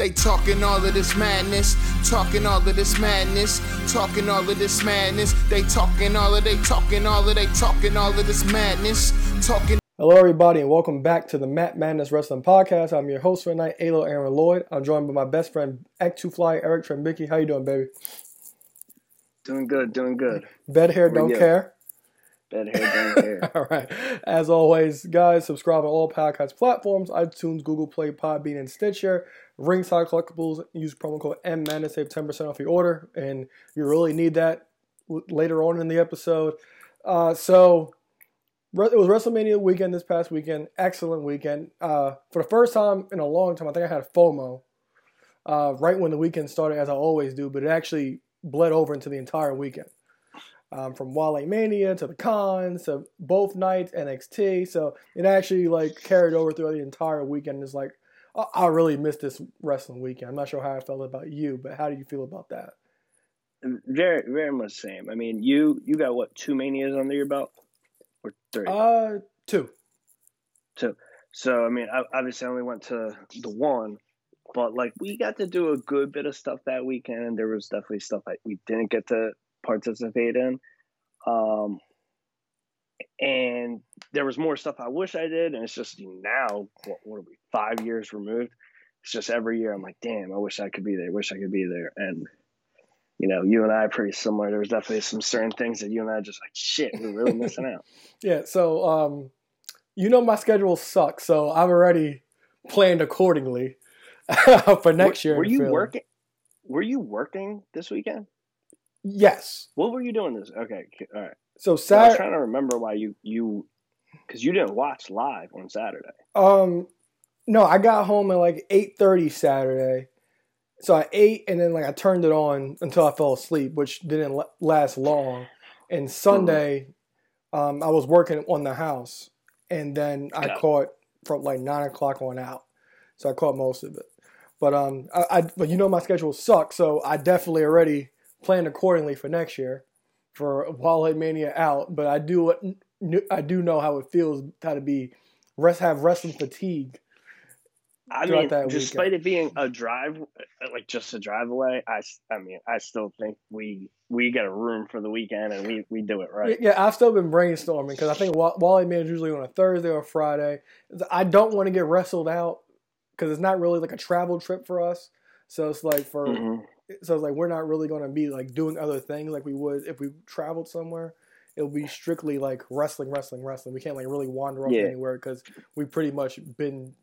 They talking all of this madness, talking all of this madness, talking all of this madness. They talking all of they talking all of they talking all of this madness, talking. Hello, everybody, and welcome back to the Mat Madness Wrestling Podcast. I'm your host for tonight, A'Lo Aaron Lloyd. I'm joined by my best friend, Act2 Fly, Eric Trembicki. How you doing, baby? Doing good, doing good. Bed hair, don't you? care. Bed hair, don't care. All right. As always, guys, subscribe on all podcast platforms iTunes, Google Play, Podbean, and Stitcher. Ringside Collectibles. Use promo code MMAN to save 10% off your order. And you really need that later on in the episode. Uh, so, it was WrestleMania weekend this past weekend. Excellent weekend. Uh, for the first time in a long time, I think I had FOMO uh, right when the weekend started, as I always do, but it actually bled over into the entire weekend um, from Wale Mania to the cons to both nights NXT. So it actually like carried over through the entire weekend. It's like I, I really missed this wrestling weekend. I'm not sure how I felt about you, but how do you feel about that? Very, very much same. I mean, you you got what two manias under your belt or three? Uh, two. Two. So I mean, I obviously only went to the one, but like we got to do a good bit of stuff that weekend. There was definitely stuff that we didn't get to participate in. Um, and there was more stuff I wish I did, and it's just now what, what are we five years removed? It's just every year I'm like, damn, I wish I could be there. Wish I could be there. And you know, you and I are pretty similar. There was definitely some certain things that you and I just like, shit, we're really missing out. yeah. So, um, you know, my schedule sucks, so I've already planned accordingly for next were, year. Were you working? Were you working this weekend? Yes. What were you doing this? Okay, all right. So Saturday, I was trying to remember why you you because you didn't watch live on Saturday. Um, no, I got home at like eight thirty Saturday. So I ate and then like I turned it on until I fell asleep, which didn't last long. And Sunday, um, I was working on the house, and then I caught from like nine o'clock on out. So I caught most of it. But um, I, I but you know my schedule sucks, so I definitely already planned accordingly for next year for Wale Mania out. But I do I do know how it feels how to be rest have wrestling fatigue. I mean, despite weekend. it being a drive, like just a drive away, I, I mean, I still think we we get a room for the weekend and we, we do it right. Yeah, I've still been brainstorming because I think Wale Mania is usually on a Thursday or Friday. I don't want to get wrestled out because it's not really like a travel trip for us. So it's like for mm-hmm so it's like we're not really going to be like doing other things like we would if we traveled somewhere. It'll be strictly like wrestling, wrestling, wrestling. We can't like really wander off yeah. anywhere because we've pretty much been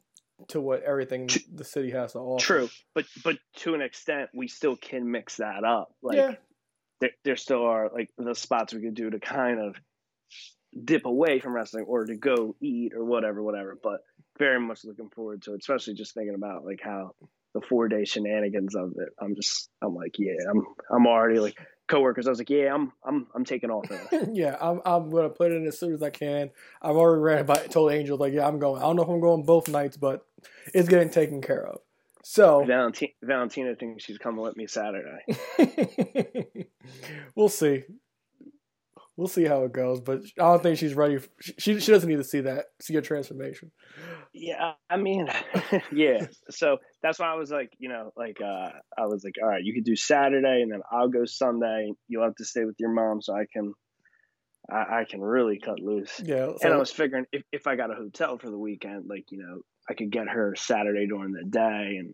to what everything the city has to offer. True, but but to an extent, we still can mix that up. Like yeah. there, there still are like the spots we could do to kind of dip away from wrestling or to go eat or whatever, whatever. But very much looking forward to it, especially just thinking about like how the four day shenanigans of it. I'm just I'm like, yeah, I'm I'm already like coworkers. I was like, yeah, I'm I'm I'm taking off. yeah, I'm I'm gonna put it in as soon as I can. I've already ran about told Angel like, yeah, I'm going. I don't know if I'm going both nights, but it's getting taken care of. So Valentina, Valentina thinks she's coming with me Saturday. we'll see. We'll see how it goes, but I don't think she's ready. She she doesn't need to see that see a transformation. Yeah, I mean, yeah. So that's why I was like, you know, like uh, I was like, all right, you could do Saturday, and then I'll go Sunday. You'll have to stay with your mom, so I can, I, I can really cut loose. Yeah. So and I was figuring if if I got a hotel for the weekend, like you know, I could get her Saturday during the day and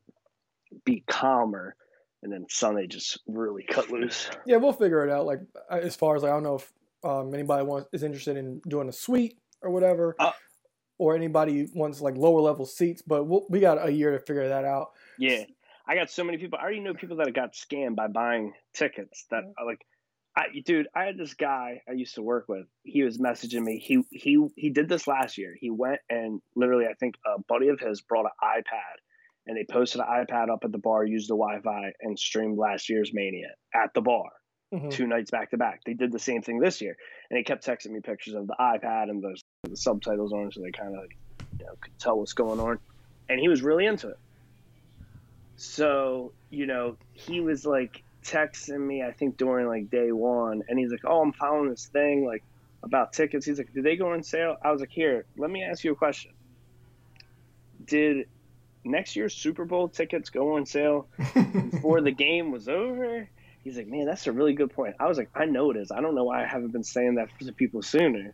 be calmer, and then Sunday just really cut loose. Yeah, we'll figure it out. Like as far as like, I don't know if um, anybody wants is interested in doing a suite or whatever. Uh, or anybody wants like lower level seats, but we'll, we got a year to figure that out. Yeah, I got so many people. I already know people that got scammed by buying tickets. That mm-hmm. like, I dude, I had this guy I used to work with. He was messaging me. He he he did this last year. He went and literally, I think a buddy of his brought an iPad, and they posted an iPad up at the bar, used the Wi-Fi, and streamed last year's Mania at the bar. Mm-hmm. Two nights back to back. They did the same thing this year, and he kept texting me pictures of the iPad and the the subtitles on, so they kind of you know, could tell what's going on. And he was really into it. So, you know, he was like texting me, I think during like day one, and he's like, Oh, I'm following this thing like about tickets. He's like, Did they go on sale? I was like, Here, let me ask you a question. Did next year's Super Bowl tickets go on sale before the game was over. He's like, man, that's a really good point. I was like, I know it is. I don't know why I haven't been saying that to people sooner.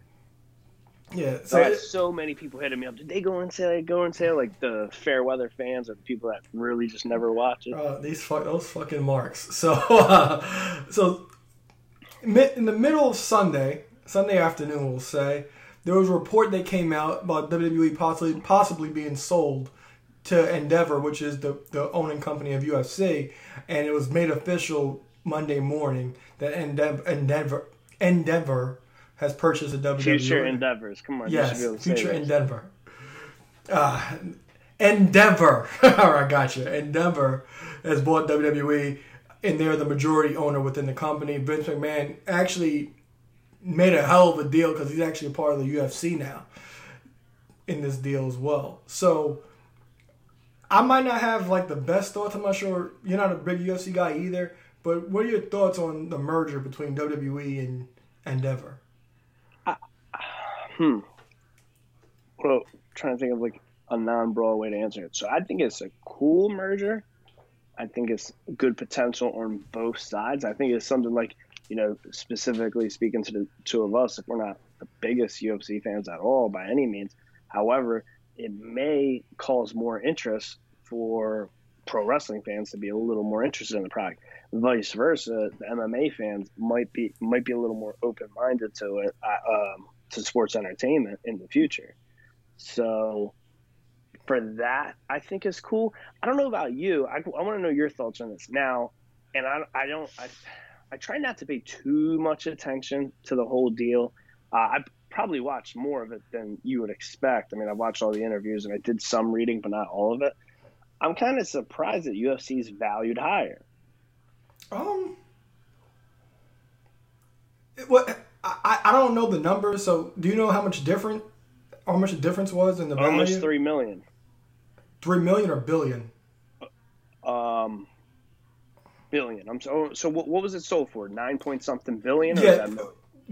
Yeah, So so I had so many people hitting me up. Did they go sale? They go on sale? Like the fair weather fans or the people that really just never watch it. Uh, these fuck those fucking marks. So, uh, so in the middle of Sunday, Sunday afternoon, we'll say, there was a report that came out about WWE possibly possibly being sold to Endeavor, which is the the owning company of UFC, and it was made official Monday morning that Endeavor Endeavor Endeavor has purchased a WWE. Future endeavors. Come on, Yes, be able to say future. Endeavor. Uh, Endeavor. All right, gotcha. Endeavor has bought WWE, and they're the majority owner within the company. Vince McMahon actually made a hell of a deal because he's actually a part of the UFC now in this deal as well. So I might not have like the best thoughts. I'm not sure. You're not a big UFC guy either. But what are your thoughts on the merger between WWE and Endeavor? Hmm. Well, trying to think of like a non-brawl way to answer it. So I think it's a cool merger. I think it's good potential on both sides. I think it's something like you know, specifically speaking to the two of us, if we're not the biggest UFC fans at all by any means. However, it may cause more interest for pro wrestling fans to be a little more interested in the product. Vice versa, the MMA fans might be might be a little more open minded to it, uh, um, to sports entertainment in the future. So, for that, I think is cool. I don't know about you. I, I want to know your thoughts on this now, and I I don't I I try not to pay too much attention to the whole deal. Uh, I probably watched more of it than you would expect. I mean, I watched all the interviews and I did some reading, but not all of it. I'm kind of surprised that UFC is valued higher. Um, it- what I, I don't know the numbers. So do you know how much different, how much the difference was in the value? Almost three million. Three million or billion? Um, billion. I'm so so. What, what was it sold for? Nine point something billion. Or Yeah,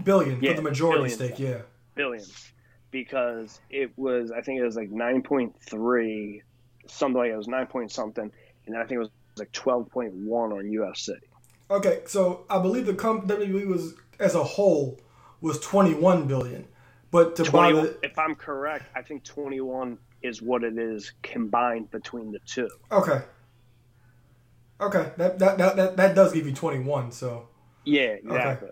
billion Yeah, for the majority billion. stake. Yeah. billions because it was I think it was like nine point three, something like it was nine point something, and then I think it was like twelve point one on UFC. Okay, so I believe the comp WWE was as a whole was twenty one billion, but to buy the if I'm correct, I think twenty one is what it is combined between the two. okay, okay, that that that that, that does give you twenty one. So Yeah, exactly.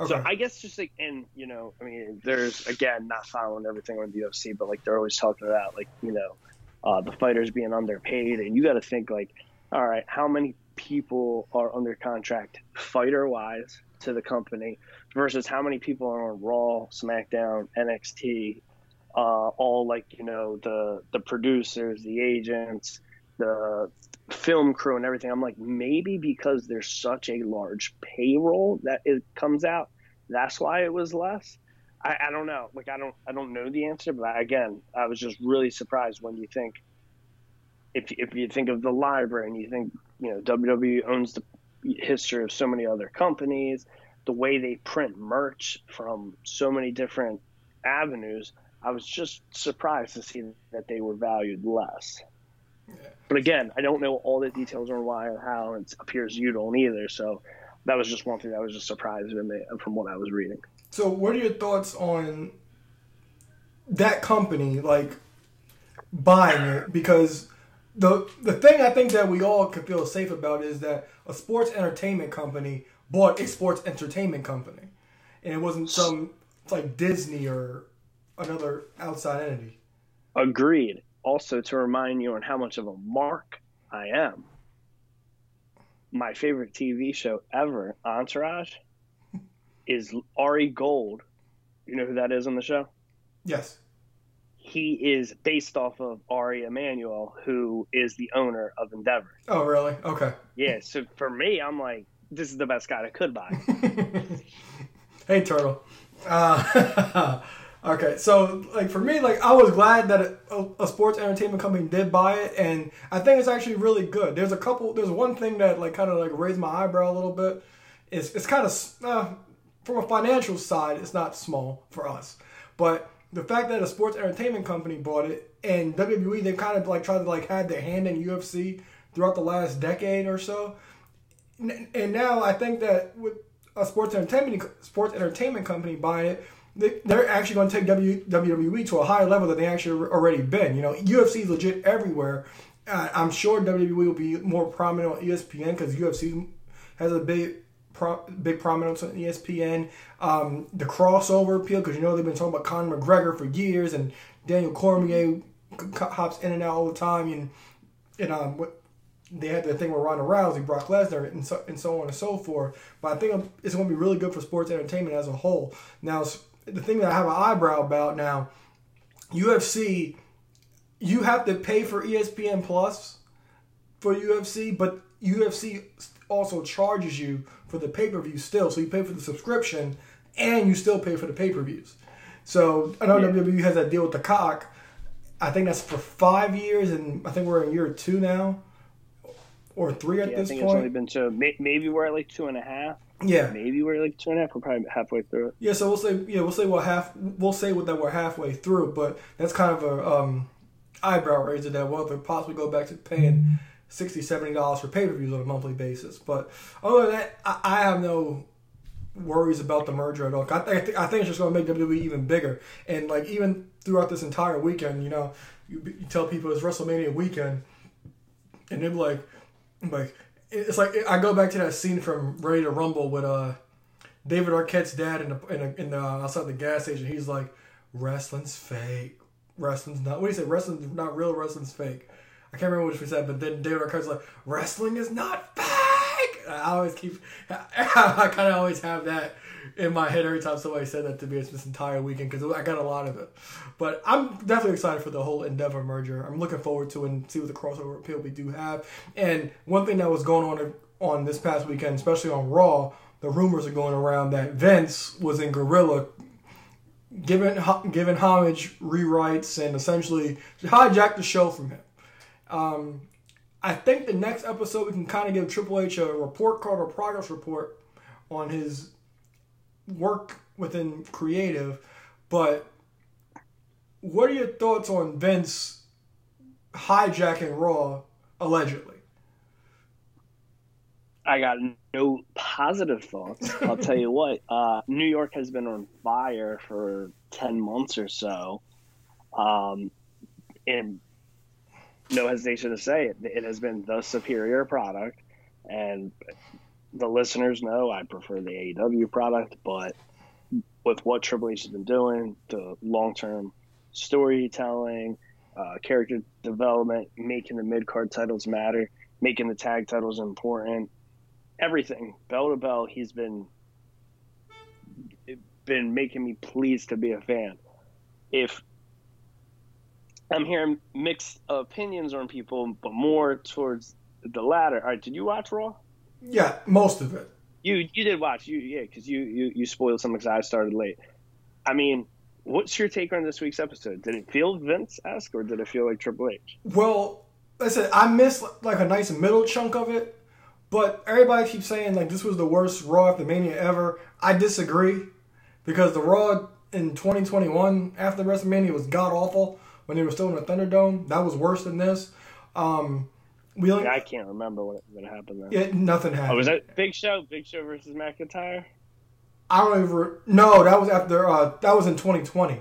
okay, So I guess just like, and you know, I mean, there's again not following everything on the UFC, but like they're always talking about like you know, uh, the fighters being underpaid, and you got to think like, all right, how many people are under contract fighter wise to the company versus how many people are on Raw, SmackDown, NXT, uh, all like you know the the producers, the agents, the film crew and everything. I'm like, maybe because there's such a large payroll that it comes out, that's why it was less. I, I don't know. Like I don't I don't know the answer, but again, I was just really surprised when you think if if you think of the library and you think you know WWE owns the history of so many other companies, the way they print merch from so many different avenues, I was just surprised to see that they were valued less. But again, I don't know all the details on why or how, and it appears you don't either. So that was just one thing that was just surprising me from what I was reading. so what are your thoughts on that company like buying it? Because the the thing I think that we all can feel safe about is that a sports entertainment company bought a sports entertainment company, and it wasn't some like Disney or another outside entity. Agreed. Also, to remind you on how much of a mark I am, my favorite TV show ever, Entourage, is Ari Gold. You know who that is on the show? Yes. He is based off of Ari Emanuel, who is the owner of Endeavor. Oh, really? Okay. Yeah, so for me, I'm like, this is the best guy I could buy. hey, turtle. Uh, okay, so like for me, like I was glad that a, a sports entertainment company did buy it, and I think it's actually really good. There's a couple. There's one thing that like kind of like raised my eyebrow a little bit. It's it's kind of uh, from a financial side, it's not small for us, but the fact that a sports entertainment company bought it and WWE they've kind of like tried to like had their hand in UFC throughout the last decade or so, and now I think that with a sports entertainment sports entertainment company buying it, they're actually going to take WWE to a higher level than they actually already been. You know, UFC is legit everywhere. I'm sure WWE will be more prominent on ESPN because UFC has a big pro, big prominence on ESPN. Um, the crossover appeal because you know they've been talking about Conor McGregor for years and Daniel Cormier hops in and out all the time and and um, what they had the thing with Ronda Rousey, Brock Lesnar, and so and so on and so forth. But I think it's going to be really good for sports entertainment as a whole. Now, the thing that I have an eyebrow about now, UFC, you have to pay for ESPN Plus for UFC, but UFC also charges you for the pay per view still. So you pay for the subscription and you still pay for the pay per views. So I know yeah. WWE has that deal with the Peacock. I think that's for five years, and I think we're in year two now, or three at yeah, this I think point. It's only been so maybe we're at like two and a half. Yeah, maybe we're like two and a half. We're probably halfway through it. Yeah, so we'll say yeah we'll say we're half we'll say that we're halfway through, but that's kind of a um, eyebrow raiser that we'll possibly go back to paying 60 70 dollars for pay-per-views on a monthly basis. But other than that I, I have no worries about the merger at all. I, th- I think it's just going to make WWE even bigger. And like even throughout this entire weekend you know you, you tell people it's WrestleMania weekend and they're like like it's like I go back to that scene from Ready to Rumble with uh David Arquette's dad in the in, in the uh, outside the gas station. He's like wrestling's fake. Wrestling's not what do you say? Wrestling's not real. Wrestling's fake I can't remember what we said, but then David Arquette's like, wrestling is not fake. I always keep, I kind of always have that in my head every time somebody said that to me this entire weekend because I got a lot of it. But I'm definitely excited for the whole Endeavor merger. I'm looking forward to and see what the crossover appeal we do have. And one thing that was going on on this past weekend, especially on Raw, the rumors are going around that Vince was in Gorilla giving giving homage, rewrites, and essentially hijacked the show from him. Um, I think the next episode we can kind of give Triple H a report card or progress report on his work within creative. But what are your thoughts on Vince hijacking Raw allegedly? I got no positive thoughts. I'll tell you what. Uh, New York has been on fire for ten months or so, um, and no hesitation to say it. It has been the superior product, and the listeners know I prefer the AEW product. But with what Triple H has been doing, the long term storytelling, uh, character development, making the mid card titles matter, making the tag titles important, everything bell to bell, he's been been making me pleased to be a fan. If I'm hearing mixed opinions on people, but more towards the latter. All right, did you watch Raw? Yeah, most of it. You you did watch you yeah because you, you you spoiled some because I started late. I mean, what's your take on this week's episode? Did it feel Vince esque or did it feel like Triple H? Well, listen, I missed like a nice middle chunk of it, but everybody keeps saying like this was the worst Raw after Mania ever. I disagree because the Raw in 2021 after WrestleMania was god awful when they were still in the Thunderdome. That was worse than this. Um, we only, I can't remember what, what happened there. Yeah, nothing happened. Oh, was that Big Show? Big Show versus McIntyre? I don't even. No, that was after. Uh, that was in 2020.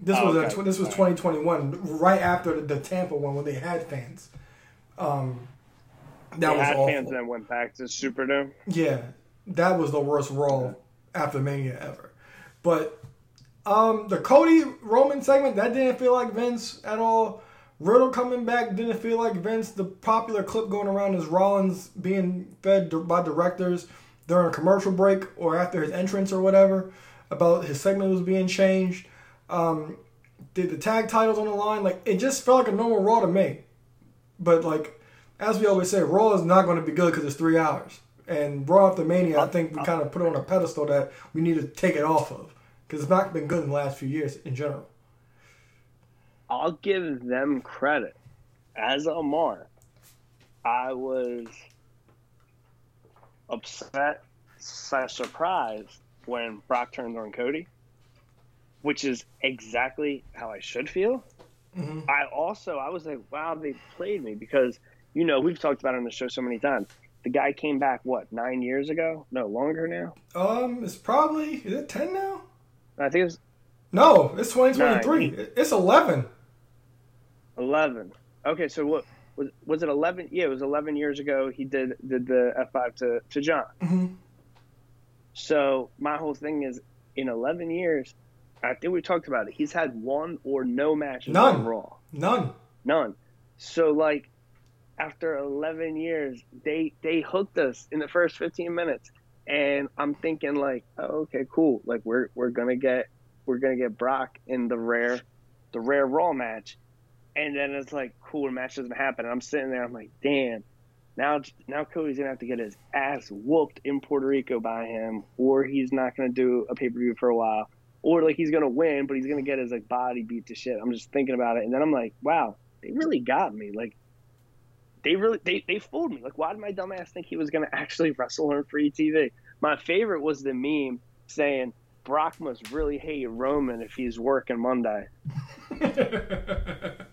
This oh, was okay. a, this was 2021, right after the, the, Tampa one when they had fans. Um, that they was had awful. fans and then went back to Superdome. Yeah, that was the worst Raw after Mania ever. But um, the Cody Roman segment that didn't feel like Vince at all. Riddle coming back didn't feel like Vince. The popular clip going around is Rollins being fed by directors during a commercial break or after his entrance or whatever about his segment was being changed. Um, the, the tag titles on the line, like it just felt like a normal Raw to me. But like as we always say, Raw is not going to be good because it's three hours. And Raw after Mania, I think we kind of put it on a pedestal that we need to take it off of because it's not been good in the last few years in general. I'll give them credit. As Amar, I was upset slash surprised when Brock turned on Cody, which is exactly how I should feel. Mhm. I also I was like, wow, they played me because you know we've talked about it on the show so many times. The guy came back what nine years ago? No, longer now. Um, it's probably is it ten now? I think it's No, it's twenty twenty three. Nine. It's eleven. eleven. Okay, so what was was it eleven? Yeah, it was eleven years ago. He did did the F five to to John. hmm So my whole thing is in eleven years. I think we talked about it. He's had one or no matches None. on Raw. None. None. So like after 11 years, they they hooked us in the first 15 minutes, and I'm thinking like, oh, okay, cool. Like we're we're gonna get we're gonna get Brock in the rare the rare Raw match, and then it's like, cool, the match doesn't happen. And I'm sitting there, I'm like, damn. Now, now Cody's gonna have to get his ass whooped in Puerto Rico by him, or he's not gonna do a pay per view for a while, or like he's gonna win, but he's gonna get his like body beat to shit. I'm just thinking about it, and then I'm like, wow, they really got me. Like, they really they, they fooled me. Like, why did my dumbass think he was gonna actually wrestle on free TV? My favorite was the meme saying Brock must really hate Roman if he's working Monday. that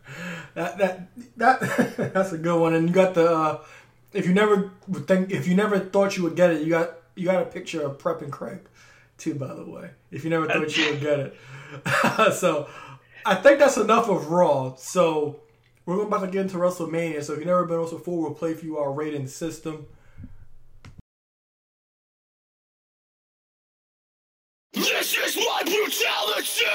that that that's a good one. And you got the uh, if you never think if you never thought you would get it, you got you got a picture of Prep and Craig too. By the way, if you never thought you would get it, so I think that's enough of Raw. So we're about to get into WrestleMania. So if you've never been on before, we'll play for you our rating system. This is my brutality!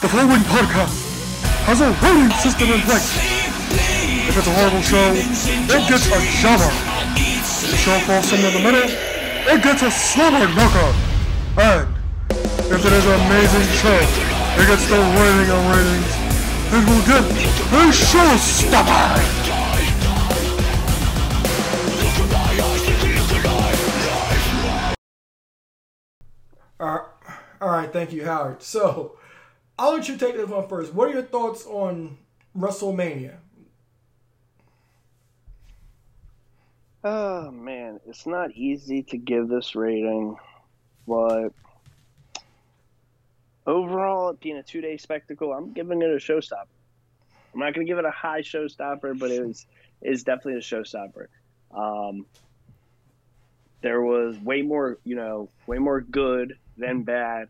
The following podcast has a rating system in place. If it's a horrible show, it gets a jumper. The show falls somewhere in the middle, it gets a slobber knocker. And if it is an amazing show, it gets the rating of ratings. It will get a showstopper. Right, all right. Thank you, Howard. So I'll let you take this one first. What are your thoughts on WrestleMania? Oh man, it's not easy to give this rating, but overall, it being a two day spectacle, I'm giving it a showstopper. I'm not going to give it a high showstopper, but it was is definitely a showstopper. Um, there was way more, you know, way more good than bad.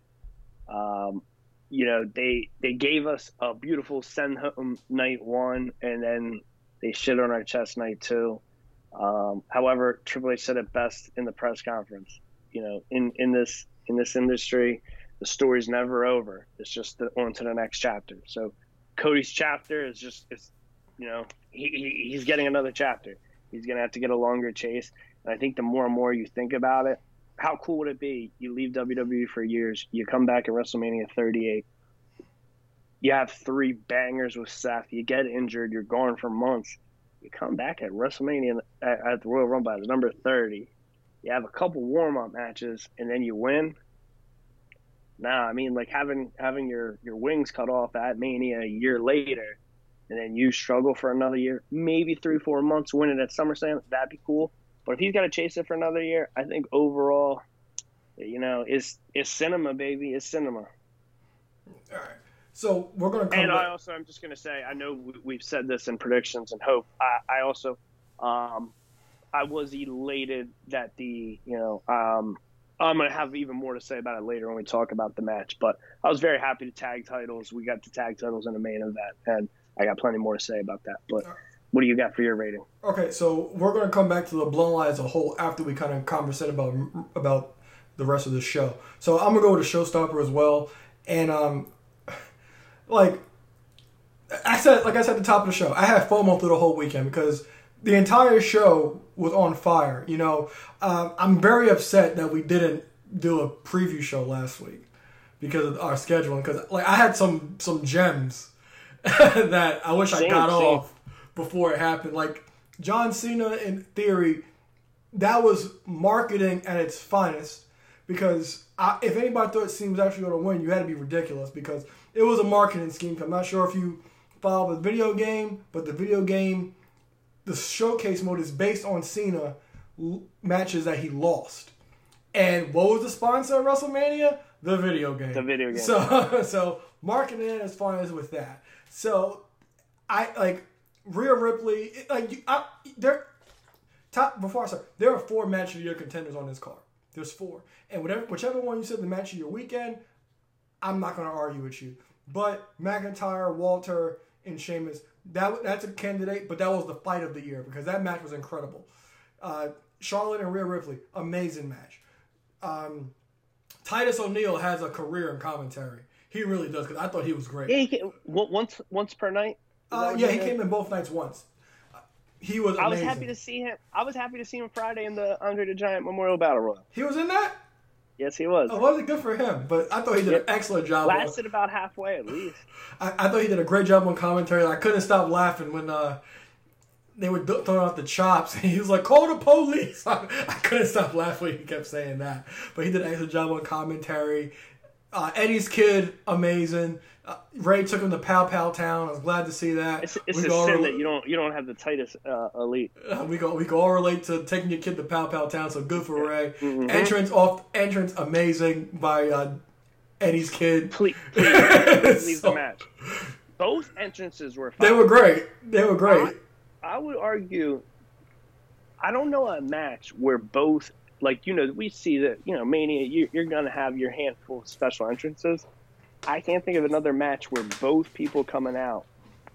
Um, you know, they they gave us a beautiful send home night one, and then they shit on our chest night two. Um, however, Triple H said it best in the press conference. You know, in, in this in this industry, the story's never over. It's just the, on to the next chapter. So Cody's chapter is just it's you know he, he he's getting another chapter. He's gonna have to get a longer chase. And I think the more and more you think about it, how cool would it be? You leave WWE for years, you come back at WrestleMania 38. You have three bangers with Seth. You get injured. You're gone for months you come back at WrestleMania at, at the Royal Rumble as number 30. You have a couple warm up matches and then you win. Nah, I mean like having having your your wings cut off at Mania a year later, and then you struggle for another year, maybe three four months, win it at SummerSlam. That'd be cool. But if he's got to chase it for another year, I think overall, you know, it's it's cinema, baby. It's cinema. All right. So we're gonna come. And back. I also, I'm just going to say, I know we- we've said this in predictions and hope. I, I also, um, I was elated that the, you know, um, I'm going to have even more to say about it later when we talk about the match. But I was very happy to tag titles. We got the tag titles in the main event, and I got plenty more to say about that. But what do you got for your rating? Okay, so we're gonna come back to the bloodline as a whole after we kind of conversate about about the rest of the show. So I'm gonna go with a showstopper as well, and um, like I said, like I said at the top of the show, I had FOMO through the whole weekend because the entire show was on fire. You know, um, I'm very upset that we didn't do a preview show last week because of our scheduling. Because like I had some some gems that I wish I got same. off before it happened. Like John Cena, in theory, that was marketing at its finest. Because I, if anybody thought Cena was actually going to win, you had to be ridiculous because it was a marketing scheme. I'm not sure if you follow the video game, but the video game, the showcase mode is based on Cena matches that he lost. And what was the sponsor of WrestleMania? The video game. The video game. So, so marketing as far as with that. So, I like Rhea Ripley. Like you, I, there, top before I start, there are four match of the year contenders on this card. There's four, and whatever, whichever one you said the match of your weekend, I'm not going to argue with you. But McIntyre, Walter, and Sheamus, that that's a candidate. But that was the fight of the year because that match was incredible. Uh, Charlotte and Rhea Ripley, amazing match. Um, Titus O'Neil has a career in commentary. He really does because I thought he was great. Yeah, he came, once once per night. Uh, yeah, he came in both nights once. He was I was happy to see him. I was happy to see him Friday in the Andre the Giant Memorial Battle Royal. He was in that. Yes, he was. Oh, wasn't good for him, but I thought he did an excellent job. Lasted about halfway at least. I, I thought he did a great job on commentary. I couldn't stop laughing when uh, they were throwing out the chops, and he was like, "Call the police!" I, I couldn't stop laughing when he kept saying that. But he did an excellent job on commentary. Uh, Eddie's kid, amazing. Uh, Rey took him to Pow Pow Town. I was glad to see that. It's, it's We a go- sin that you don't you don't have the tightest uh, elite. Uh, we go we can all relate to taking your kid to Pow Pow Town, so good for Rey. Mm-hmm. Entrance off entrance amazing by uh, Eddie's kid. Please, please leave So- the match. Both entrances were. They were great. They were great. I would argue. I don't know a match where both, like you know, we see that you know Mania. You, you're gonna have your handful of special entrances. I can't think of another match where both people coming out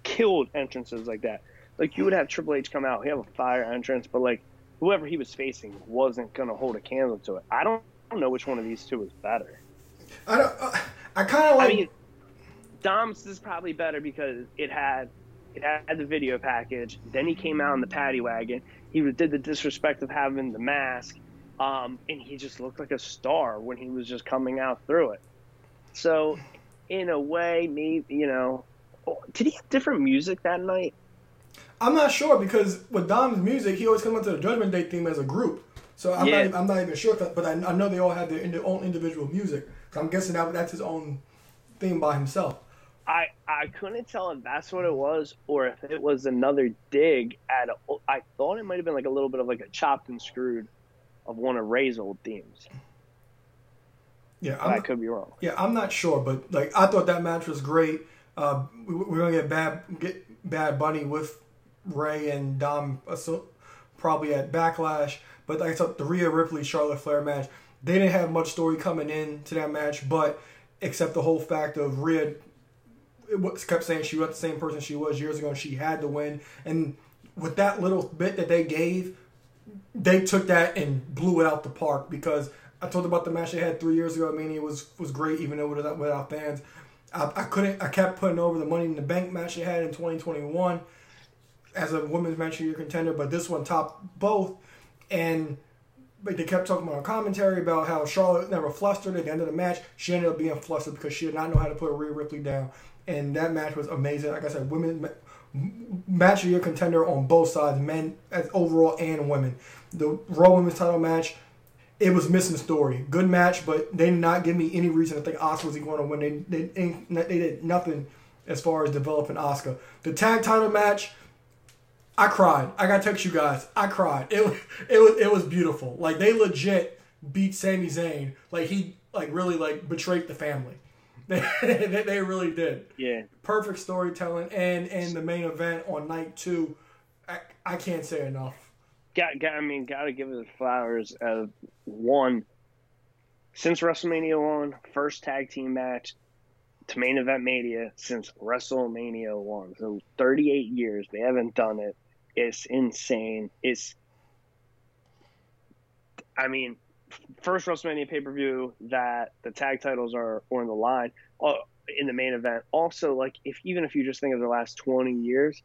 killed entrances like that. Like you would have Triple H come out, he have a fire entrance, but like whoever he was facing wasn't gonna hold a candle to it. I don't, I don't know which one of these two is better. I don't. Uh, I kind of like. I mean, Dom's is probably better because it had it had the video package. Then he came out in the paddy wagon. He did the disrespect of having the mask, um, and he just looked like a star when he was just coming out through it. So, in a way, maybe you know, did he have different music that night? I'm not sure because with Dom's music, he always comes onto the Judgment Day theme as a group. So I'm Yeah. not. I'm not even sure. That, but I, I know they all have their own individual music. So I'm guessing that that's his own theme by himself. I I couldn't tell if that's what it was or if it was another dig at. A, I thought it might have been like a little bit of like a chopped and screwed of one of Rey's old themes. Yeah, I'm, I could be wrong. yeah, I'm not sure, but like I thought that match was great. Uh, we, we're gonna get bad get Bad Bunny with Rey and Dom, so probably at Backlash. But like I thought, the Rhea Ripley Charlotte Flair match, they didn't have much story coming in to that match, but except the whole fact of Rhea it was, kept saying she was the same person she was years ago and she had to win. And with that little bit that they gave, they took that and blew it out the park because I told about the match they had three years ago. I mean, it was was great even though without, without fans. I, I couldn't. I kept putting over the Money in the Bank match they had in 2021 as a women's match of year contender, but this one topped both. And but they kept talking about commentary about how Charlotte never flustered at the end of the match. She ended up being flustered because she did not know how to put Rhea Ripley down. And that match was amazing. Like I said, women match of year contender on both sides, men as overall and women. The Raw Women's title match, it was missing story. Good match, but they did not give me any reason to think Asuka was going to win. They, they they did nothing as far as developing Asuka. The tag title match, I cried. I gotta text you guys. I cried. It was it was it was beautiful. Like they legit beat Sami Zayn. Like he like really like betrayed the family. They, they, they really did. Yeah. Perfect storytelling and and the main event on night two. I, I can't say enough. Got, got I mean, got to give it the flowers. Of one, since WrestleMania one, first tag team match to main event Mania since WrestleMania one. So 38 years they haven't done it. It's insane. It's, I mean, first WrestleMania pay per view that the tag titles are on the line uh, in the main event. Also, like if even if you just think of the last 20 years,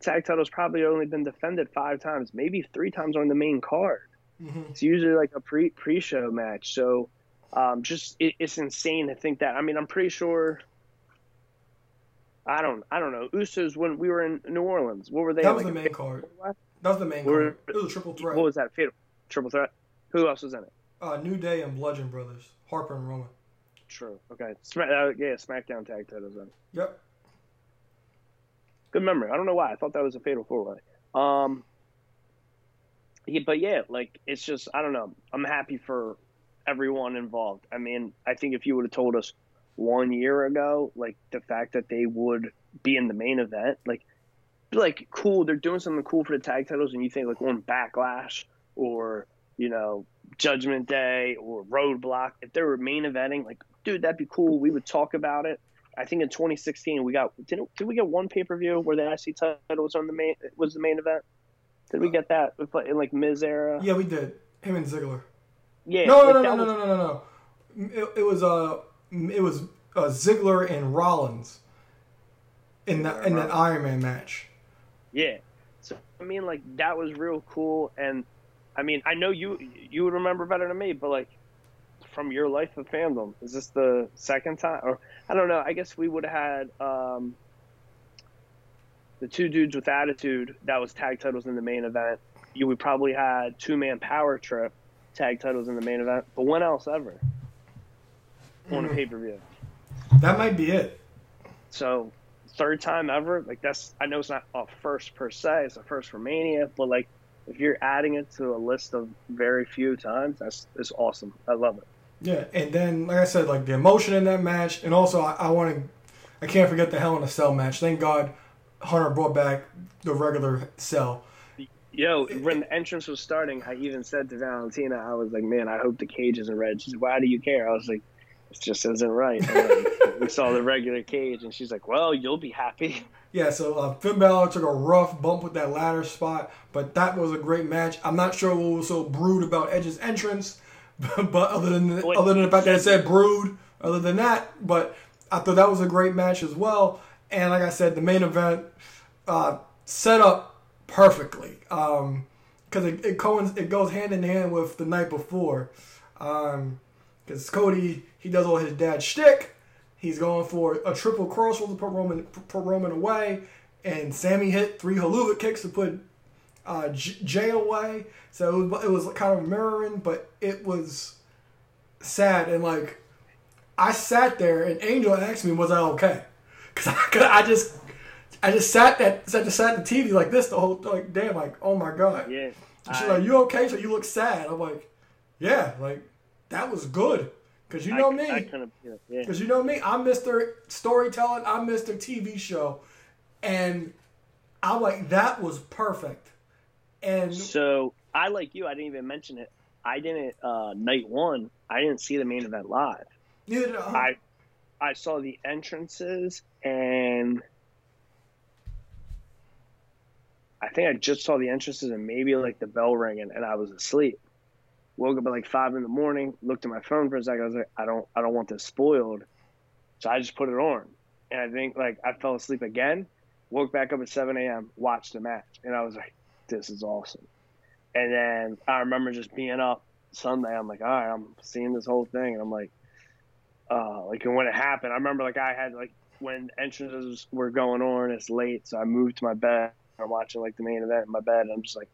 tag title's probably only been defended five times, maybe three times on the main card. Mhm. It's usually like a pre pre show match. So um, just it, it's insane to think that. I mean, I'm pretty sure. I don't I don't know. Usos when we were in New Orleans, what were they? That was like the main card. four-way? That was the main We're- card. It was a triple threat. What was that? Fatal triple threat. Who else was in it? Uh, New Day and Bludgeon Brothers, Harper and Rowan. True. Okay. Smack, uh, yeah, SmackDown tag titles then. Yep. Good memory. I don't know why. I thought that was a fatal four way. Um, Yeah, but yeah, like it's just I don't know. I'm happy for everyone involved. I mean, I think if you would have told us one year ago, like the fact that they would be in the main event, like like cool, they're doing something cool for the tag titles, and you think like on Backlash or you know Judgment Day or Roadblock, if they were main eventing, like dude, that'd be cool. We would talk about it. I think in 2016 we got did did we get one pay per view where the IC title was on the main was the main event? Did we get that in like Miz era? Yeah, we did. Him and Ziggler. Yeah. No, like, no, no, no, was- no, no, no, no. It, it was uh, it was uh, Ziggler and Rollins in that in that Iron Man match. Yeah. So I mean, like that was real cool, and I mean, I know you you would remember better than me, but like from your life of fandom, is this the second time, or I don't know? I guess we would have had um, the two dudes with attitude that was tag titles in the main event. You would probably had two man power trip tag titles in the main event, but when else ever on a pay per view? That might be it. So third time ever, like that's I know it's not a first per se, it's a first for Mania, but like if you're adding it to a list of very few times, that's it's awesome. I love it. Yeah, and then like I said, like the emotion in that match, and also I, I want to, I can't forget the Hell in a Cell match. Thank God Hunter brought back the regular cell. Yo, when the entrance was starting, I even said to Valentina, I was like, "Man, I hope the cage isn't red." She's, "Why do you care?" I was like, "It just isn't right." We saw the regular cage, and she's like, "Well, you'll be happy." Yeah, so uh, Finn Balor took a rough bump with that ladder spot, but that was a great match. I'm not sure what was so brood about Edge's entrance, but other than the, other than the fact that it said brood, other than that, but I thought that was a great match as well. And like I said, the main event uh, set up perfectly because it it, coinc- it goes hand in hand with the night before. Because Cody he does all his dad shtick. He's going for a triple cross to put Roman put Roman away, and Sami hit three Helluva kicks to put uh, J- Jey away. So it was, it was kind of mirroring, but it was sad and like I sat there and Angel asked me, "Was I okay?" Because I, I just I just sat that sat, just sat at the TV like this the whole like damn like oh my god. Yeah, And She's I- like, "You okay?" So you look sad. I'm like, "Yeah, like that was good." Because you know I, me. I couldn't, yeah, yeah. Because you know me, I'm Mr. Storytelling, I'm Mr. TV show. And I'm like, that was perfect. And So I like you. I didn't even mention it. I didn't uh, night one. I didn't see the main event live. neither. I I saw the entrances and I think I just saw the entrances and maybe like the bell ringing and I was asleep. Woke up at like five in the morning, looked at my phone for a second. I was like, I don't I don't want this spoiled. So I just put it on. And I think like I fell asleep again, woke back up at seven AM, watched the match, and I was like, This is awesome. And then I remember just being up Sunday, I'm like, all right, I'm seeing this whole thing and I'm like uh, like and when it happened, I remember like I had like when entrances were going on, it's late, so I moved to my bed. I'm watching like the main event in my bed, and I'm just like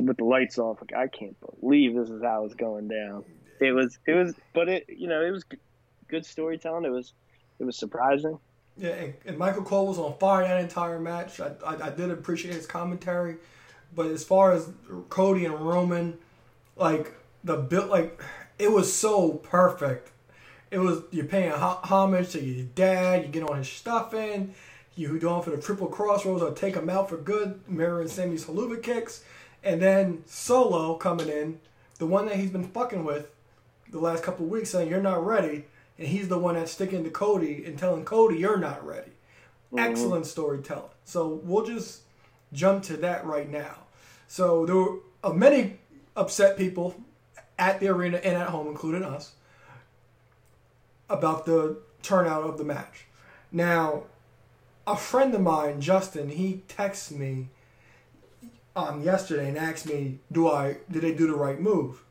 with the lights off, like I can't believe this is how it's going down. It was, it was, but it, you know, it was good storytelling. It was, it was surprising. Yeah, and, and Michael Cole was on fire that entire match. I, I, I did appreciate his commentary, but as far as Cody and Roman, like the build, like it was so perfect. It was you're paying homage to your dad. You get on his stuff in. You going for the triple Cross Rhodes or take him out for good, mirroring Sami's Helluva kicks, and then Solo coming in, the one that he's been fucking with the last couple of weeks, saying you're not ready, and he's the one that's sticking to Cody and telling Cody you're not ready. Mm-hmm. Excellent storytelling. So we'll just jump to that right now. So there were uh, many upset people at the arena and at home, including us, about the turnout of the match. Now, a friend of mine, Justin, he texts me um, yesterday and asked me, "Do I did they do the right move?"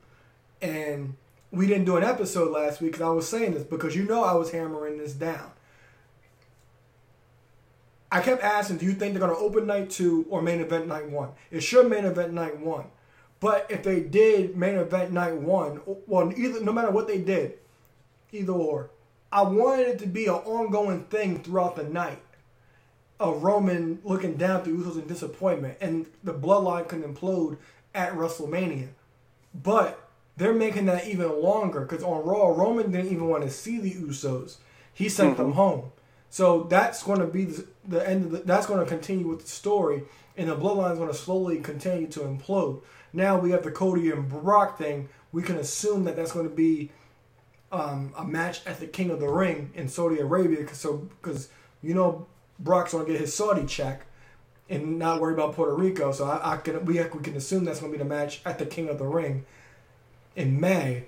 And we didn't do an episode last week because I was saying this because you know I was hammering this down. I kept asking, "Do you think they're going to open night two or main event night one?" It should main event night one, but if they did main event night one, well, either no matter what they did, either or, I wanted it to be an ongoing thing throughout the night of Roman looking down through Usos in disappointment, and the bloodline can implode at WrestleMania. But they're making that even longer because on Raw, Roman didn't even want to see the Usos. He sent them mm-hmm. home. So that's going to be the, the end of the, that's going to continue with the story, and the bloodline is going to slowly continue to implode. Now we have the Cody and Brock thing. We can assume that that's going to be um, a match at the King of the Ring in Saudi Arabia, cause, so because you know Brock's going to get his Saudi check and not worry about Puerto Rico. So I, I can we, we can assume that's going to be the match at the King of the Ring in May.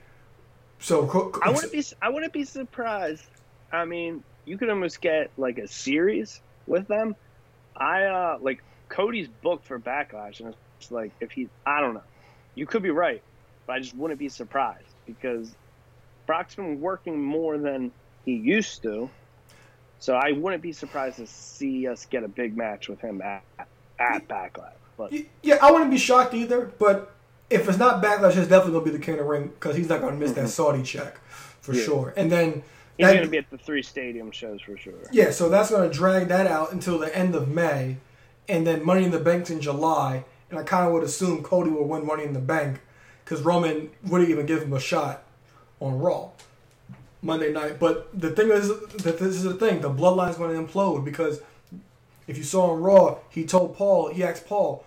So I wouldn't be I wouldn't be surprised. I mean, you could almost get like a series with them. I uh like Cody's booked for Backlash, and it's like if he I don't know. You could be right, but I just wouldn't be surprised because Brock's been working more than he used to. So I wouldn't be surprised to see us get a big match with him at at Backlash. But Yeah, I wouldn't be shocked either. But if it's not backlash, it's definitely gonna be the King of the Ring because he's not gonna miss that Saudi check for Mm-hmm. Yeah. sure. And then he's going to be at the three stadium shows for sure. yeah, so that's gonna drag that out until the end of May, and then Money in the Bank's in July. And I kind of would assume Cody will win Money in the Bank because Roman wouldn't even give him a shot on Raw Monday night. But the thing is that this is the thing: the Bloodline's going to implode because if you saw on Raw, he told Paul, he asked Paul,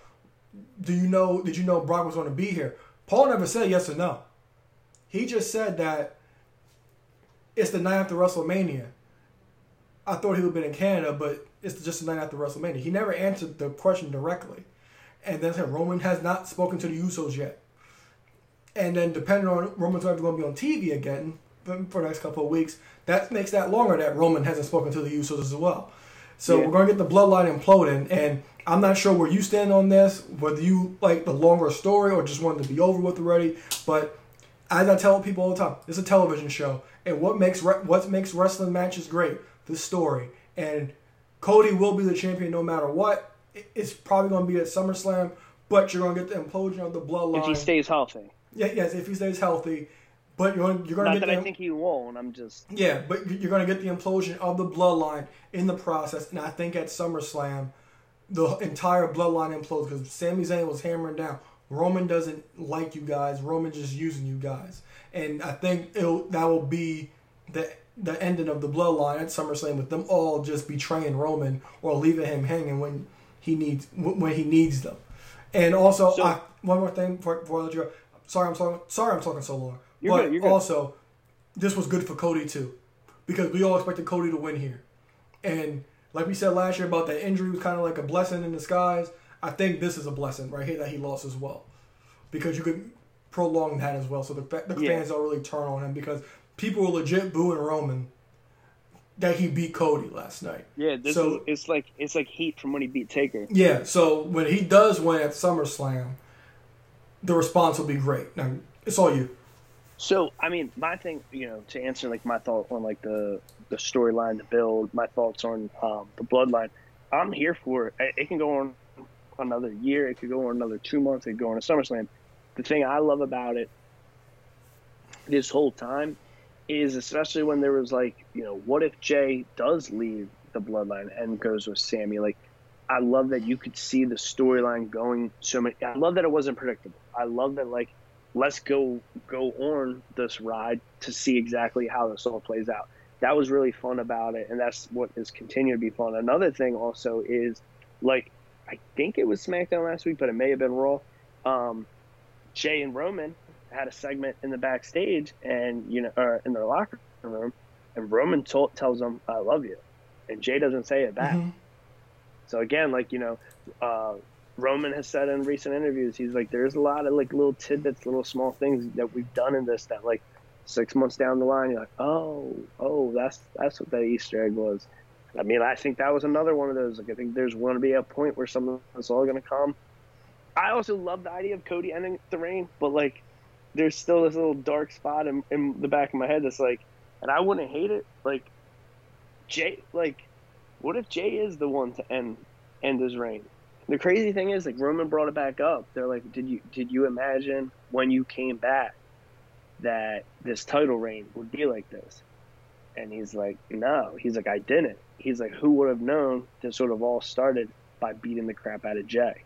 "Do you know? Did you know Brock was going to be here?" Paul never said yes or no. He just said that it's the night after WrestleMania. I thought he would have been in Canada, but it's just the night after WrestleMania. He never answered the question directly. And then said Roman has not spoken to the Usos yet. And then depending on Roman's ever going to be on TV again for for the next couple of weeks, that makes that longer that Roman hasn't spoken to the Usos as well. So Yeah. we're going to get the bloodline imploding, and I'm not sure where you stand on this, whether you like the longer story or just wanted to be over with already. But as I tell people all the time, it's a television show, and what makes re- what makes wrestling matches great? The story. And Cody will be the champion no matter what. It's probably going to be at SummerSlam, but you're going to get the implosion of the bloodline. If he stays healthy. yeah, yes, if he stays healthy, but you're going, you're going to Not get that the I think he won't. I'm just yeah, but you're going to get the implosion of the bloodline in the process, and I think at SummerSlam, the entire bloodline implodes because Sami Zayn was hammering down. Roman doesn't like you guys. Roman just using you guys, and I think it'll that will be the the ending of the bloodline at SummerSlam with them all just betraying Roman or leaving him hanging when he needs when he needs them. And also, So- I, one more thing before, before I let you go. Sorry, I'm talking. Sorry, I'm talking so long. But good, you're good. also, this was good for Cody too, because we all expected Cody to win here, and like we said last year about that injury was kind of like a blessing in disguise. I think this is a blessing right here that he lost as well, because you could prolong that as well, so the, the Yeah. fans don't really turn on him because people were legit booing Roman that he beat Cody last night. yeah. This So- is it's like it's like heat from when he beat Taker. Yeah, so when he does win at SummerSlam, the response will be great. Now it's all you. So I mean, my thing, you know, to answer like my thought on like the the storyline, the build, my thoughts on um, the bloodline. I'm here for it. It- It can go on another year. It could go on another two months. It could go on a SummerSlam. The thing I love about it this whole time is especially when there was like, you know, what if Jey does leave the bloodline and goes with Sami? Like, I love that you could see the storyline going so many. I love that it wasn't predictable. I love that like let's go go on this ride to see exactly how this all plays out. That was really fun about it, and that's what is continued to be fun. Another thing also is like I think it was SmackDown last week, but it may have been Raw. Um, Jey and Roman had a segment in the backstage, and you know, or in their locker room, and Roman told, tells them, "I love you," and Jey doesn't say it back. Mhm. So again, like you know, uh, Roman has said in recent interviews, he's like, there's a lot of like little tidbits, little small things that we've done in this that like six months down the line, you're like, oh, oh, that's that's what that Easter egg was. I mean, I think that was another one of those. Like, I think there's going to be a point where some of it's all going to come. I also love the idea of Cody ending the reign, but like, there's still this little dark spot in, in the back of my head that's like, and I wouldn't hate it. Like, Jey, like, what if Jey is the one to end end his reign? The crazy thing is, like Roman brought it back up. They're like, did you did you imagine when you came back that this title reign would be like this? And he's like, no. He's like, I didn't. He's like, who would have known this sort of all started by beating the crap out of Jey?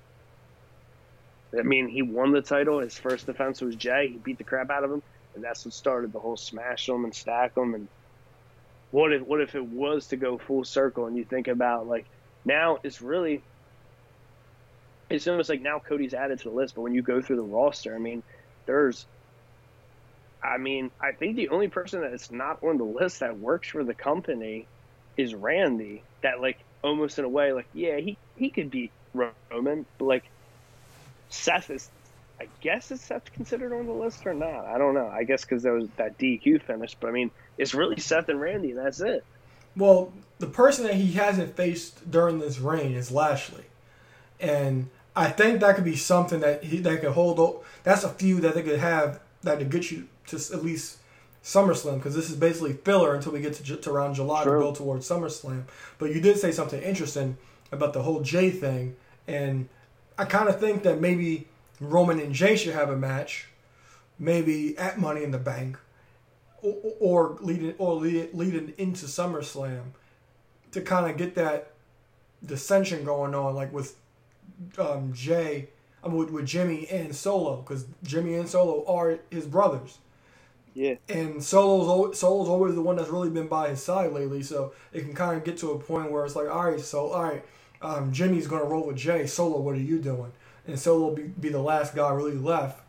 I mean, he won the title. His first defense was Jey. He beat the crap out of him, and that's what started the whole smash him and stack him. And what if what if it was to go full circle and you think about like now it's really it's almost like now Cody's added to the list, but when you go through the roster, I mean, there's I mean, I think the only person that is not on the list that works for the company is Randy. That like almost in a way, like yeah, he he could beat Roman, but like Seth is. I guess is Seth considered on the list or not? I don't know. I guess because there was that DQ finish, but I mean, it's really Seth and Randy, and that's it. Well, the person that he hasn't faced during this reign is Lashley, and I think that could be something that he that could hold. That's a few that they could have that could get you to at least SummerSlam because this is basically filler until we get to, to around July True. to build towards SummerSlam. But you did say something interesting about the whole Jey thing, and I kind of think that maybe Roman and Jey should have a match, maybe at Money in the Bank, or, or leading or lead, leading into SummerSlam to kind of get that dissension going on, like with um, Jey, I mean, with, with Jimmy and Solo, because Jimmy and Solo are his brothers. Yeah. And Solo's Solo's always the one that's really been by his side lately, so it can kind of get to a point where it's like, all right, so all right, um, Jimmy's gonna roll with Jey. Solo, what are you doing? And Solo will be, be the last guy really left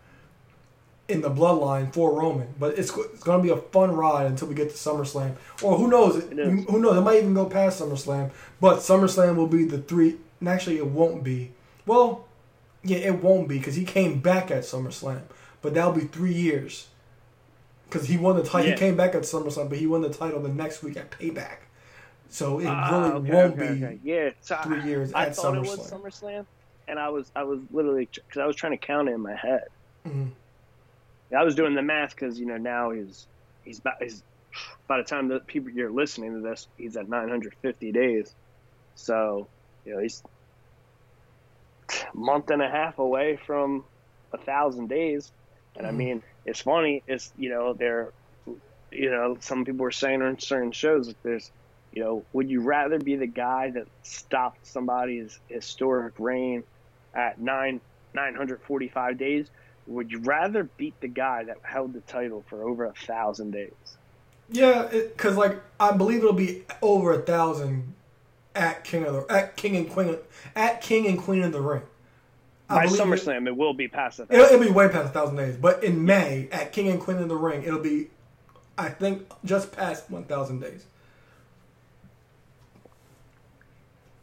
in the bloodline for Roman. But it's it's gonna be a fun ride until we get to SummerSlam, or who knows? Is. Who knows? It might even go past SummerSlam. But SummerSlam will be the three. And actually, it won't be. Well, yeah, it won't be because he came back at SummerSlam, but that'll be three years. Because he won the title, Yeah. he came back at SummerSlam, but he won the title the next week at Payback. So it Ah, really okay, won't okay, be okay. Yeah, so three I, years I at thought it was SummerSlam. SummerSlam, and I was I was literally because I was trying to count it in my head. Mhm. I was doing the math because you know now he's he's about he's by the time that people you're listening to this, he's at 950 days. So you know he's a month and a half away from a thousand days, and I Mhm. mean it's funny. It's you know they're you know some people were saying on certain shows that there's you know would you rather be the guy that stopped somebody's historic reign at nine 945 days would you rather beat the guy that held the title for over a thousand days? Yeah, because like I believe it'll be over a thousand at King of the at King and Queen at King and Queen of the Ring. By believe it- SummerSlam, it, will be past a It'll, thousand. it'll be way past a thousand days, but in May at King and Queen of the Ring, it'll be, I think, just past one thousand days.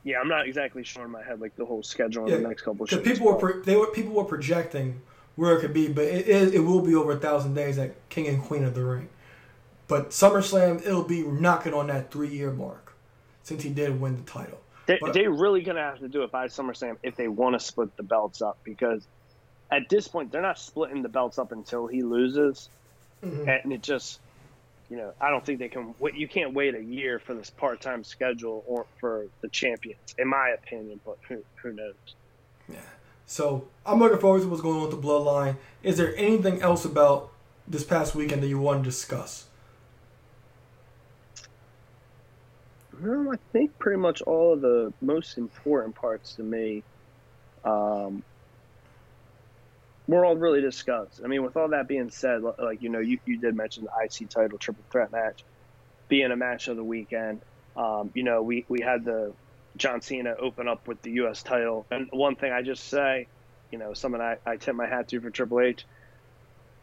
Yeah, I'm not exactly sure in my head like the whole schedule in Yeah, the next couple of Because shows. people were pro- they were people were projecting where it could be, but it is it will be over a thousand days at King and Queen of the Ring. But SummerSlam, it'll be knocking on that three year mark since he did win the title. They, But- they're really going to have to do it by SummerSlam if they want to split the belts up because at this point, they're not splitting the belts up until he loses. Mhm. And it just, you know, I don't think they can wait. You can't wait a year for this part time schedule or for the champions, in my opinion, but who, who knows? Yeah. So I'm looking forward to what's going on with the Bloodline. Is there anything else about this past weekend that you want to discuss? No, I think pretty much all of the most important parts to me um, were all really discussed. I mean, with all that being said, like, you know, you, you did mention the IC title triple threat match being a match of the weekend. Um, you know, we, we had the John Cena open up with the U.S. title. And one thing I just say, you know, something I, I tip my hat to for Triple H,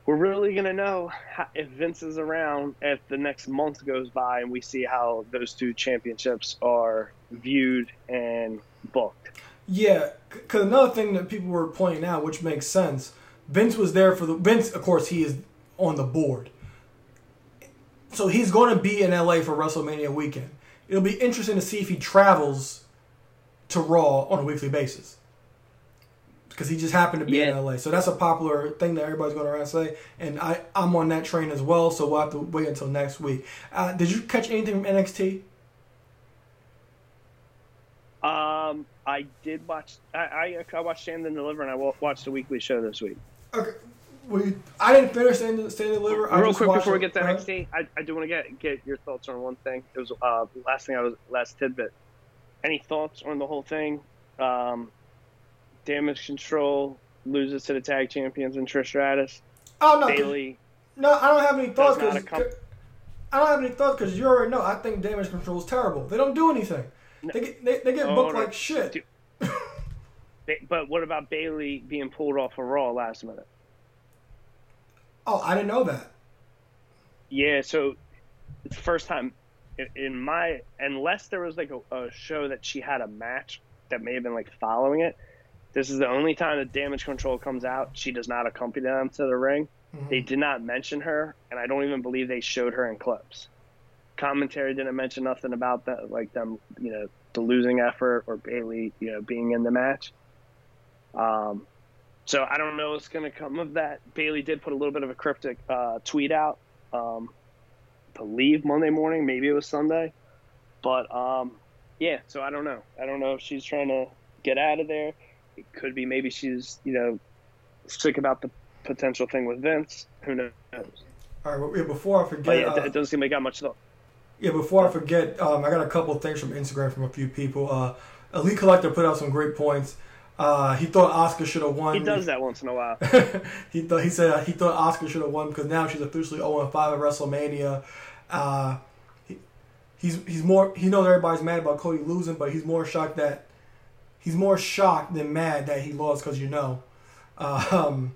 we're really going to know if Vince is around if the next month goes by and we see how those two championships are viewed and booked. Yeah, because another thing that people were pointing out, which makes sense, Vince was there for the Vince. Of course, he is on the board, so he's going to be in LA for WrestleMania weekend. It'll be interesting to see if he travels to Raw on a weekly basis because he just happened to be in LA. So that's a popular thing that everybody's going around say, and I I'm on that train as well. So we'll have to wait until next week. Uh, did you catch anything from NXT? Um, I did watch. I, I, I watched Stand and Deliver, and I watched the weekly show this week. Okay. We, I didn't finish Stand Stand and Deliver. I Real just quick watched before we get to NXT, I, I do want to get get your thoughts on one thing. It was uh last thing I was last tidbit. Any thoughts on the whole thing? Um, damage control loses to the tag champions and Trish Stratus. Oh no, Bayley. no, I don't have any thoughts because accom- I don't have any thoughts because you already know. I think Damage Control is terrible. They don't do anything. They get they, they get Oh, booked no. like shit. But what about Bayley being pulled off of Raw last minute? Oh, I didn't know that. Yeah, so it's the first time in- in my unless there was like a, a show that she had a match that may have been like following it. This is the only time that Damage Control comes out. She does not accompany them to the ring. They did not mention her, and I don't even believe they showed her in clips. Commentary didn't mention nothing about that, like them, you know, the losing effort or Bayley, you know, being in the match. Um, so I don't know what's going to come of that. Bayley did put a little bit of a cryptic uh, tweet out. Um, believe Monday morning, maybe it was Sunday, but um, yeah. So I don't know. I don't know if she's trying to get out of there. It could be maybe she's you know sick about the potential thing with Vince. Who knows? All right, well, yeah, before I forget, But yeah, uh, it, it doesn't seem like got much thought. Yeah, before I forget, um, I got a couple of things from Instagram from a few people. Uh, Elite Collector put out some great points. Uh, he thought Asuka should have won. He does that once in a while. he thought he said he thought Asuka should have won because now she's officially 0 5 at WrestleMania. Uh, he, he's he's more he knows everybody's mad about Cody losing, but he's more shocked that he's more shocked than mad that he lost because you know. Um,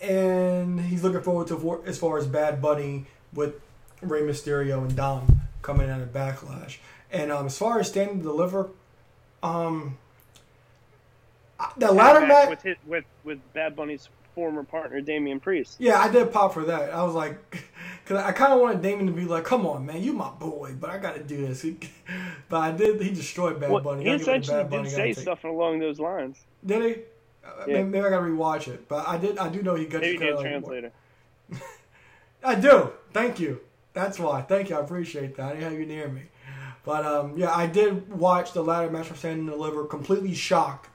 and he's looking forward to as far as Bad Bunny with Rey Mysterio and Dom coming out of Backlash. And um, as far as standing and Deliver, um, the ladder match. with his, with with Bad Bunny's former partner Damian Priest. Yeah, I did pop for that. I was like, because I kind of wanted Damian to be like, "Come on, man, you my boy," but I got to do this. but I did. He destroyed Bad Well, Bunny. he essentially did say stuff along those lines. Did he? Uh, Yeah. maybe, maybe I gotta rewatch it. But I did. I do know he got Maybe you need a translator. I do. Thank you. That's why. Thank you. I appreciate that. I didn't have you near me. But um, yeah, I did watch the ladder match from Stand and Deliver. Completely shocked.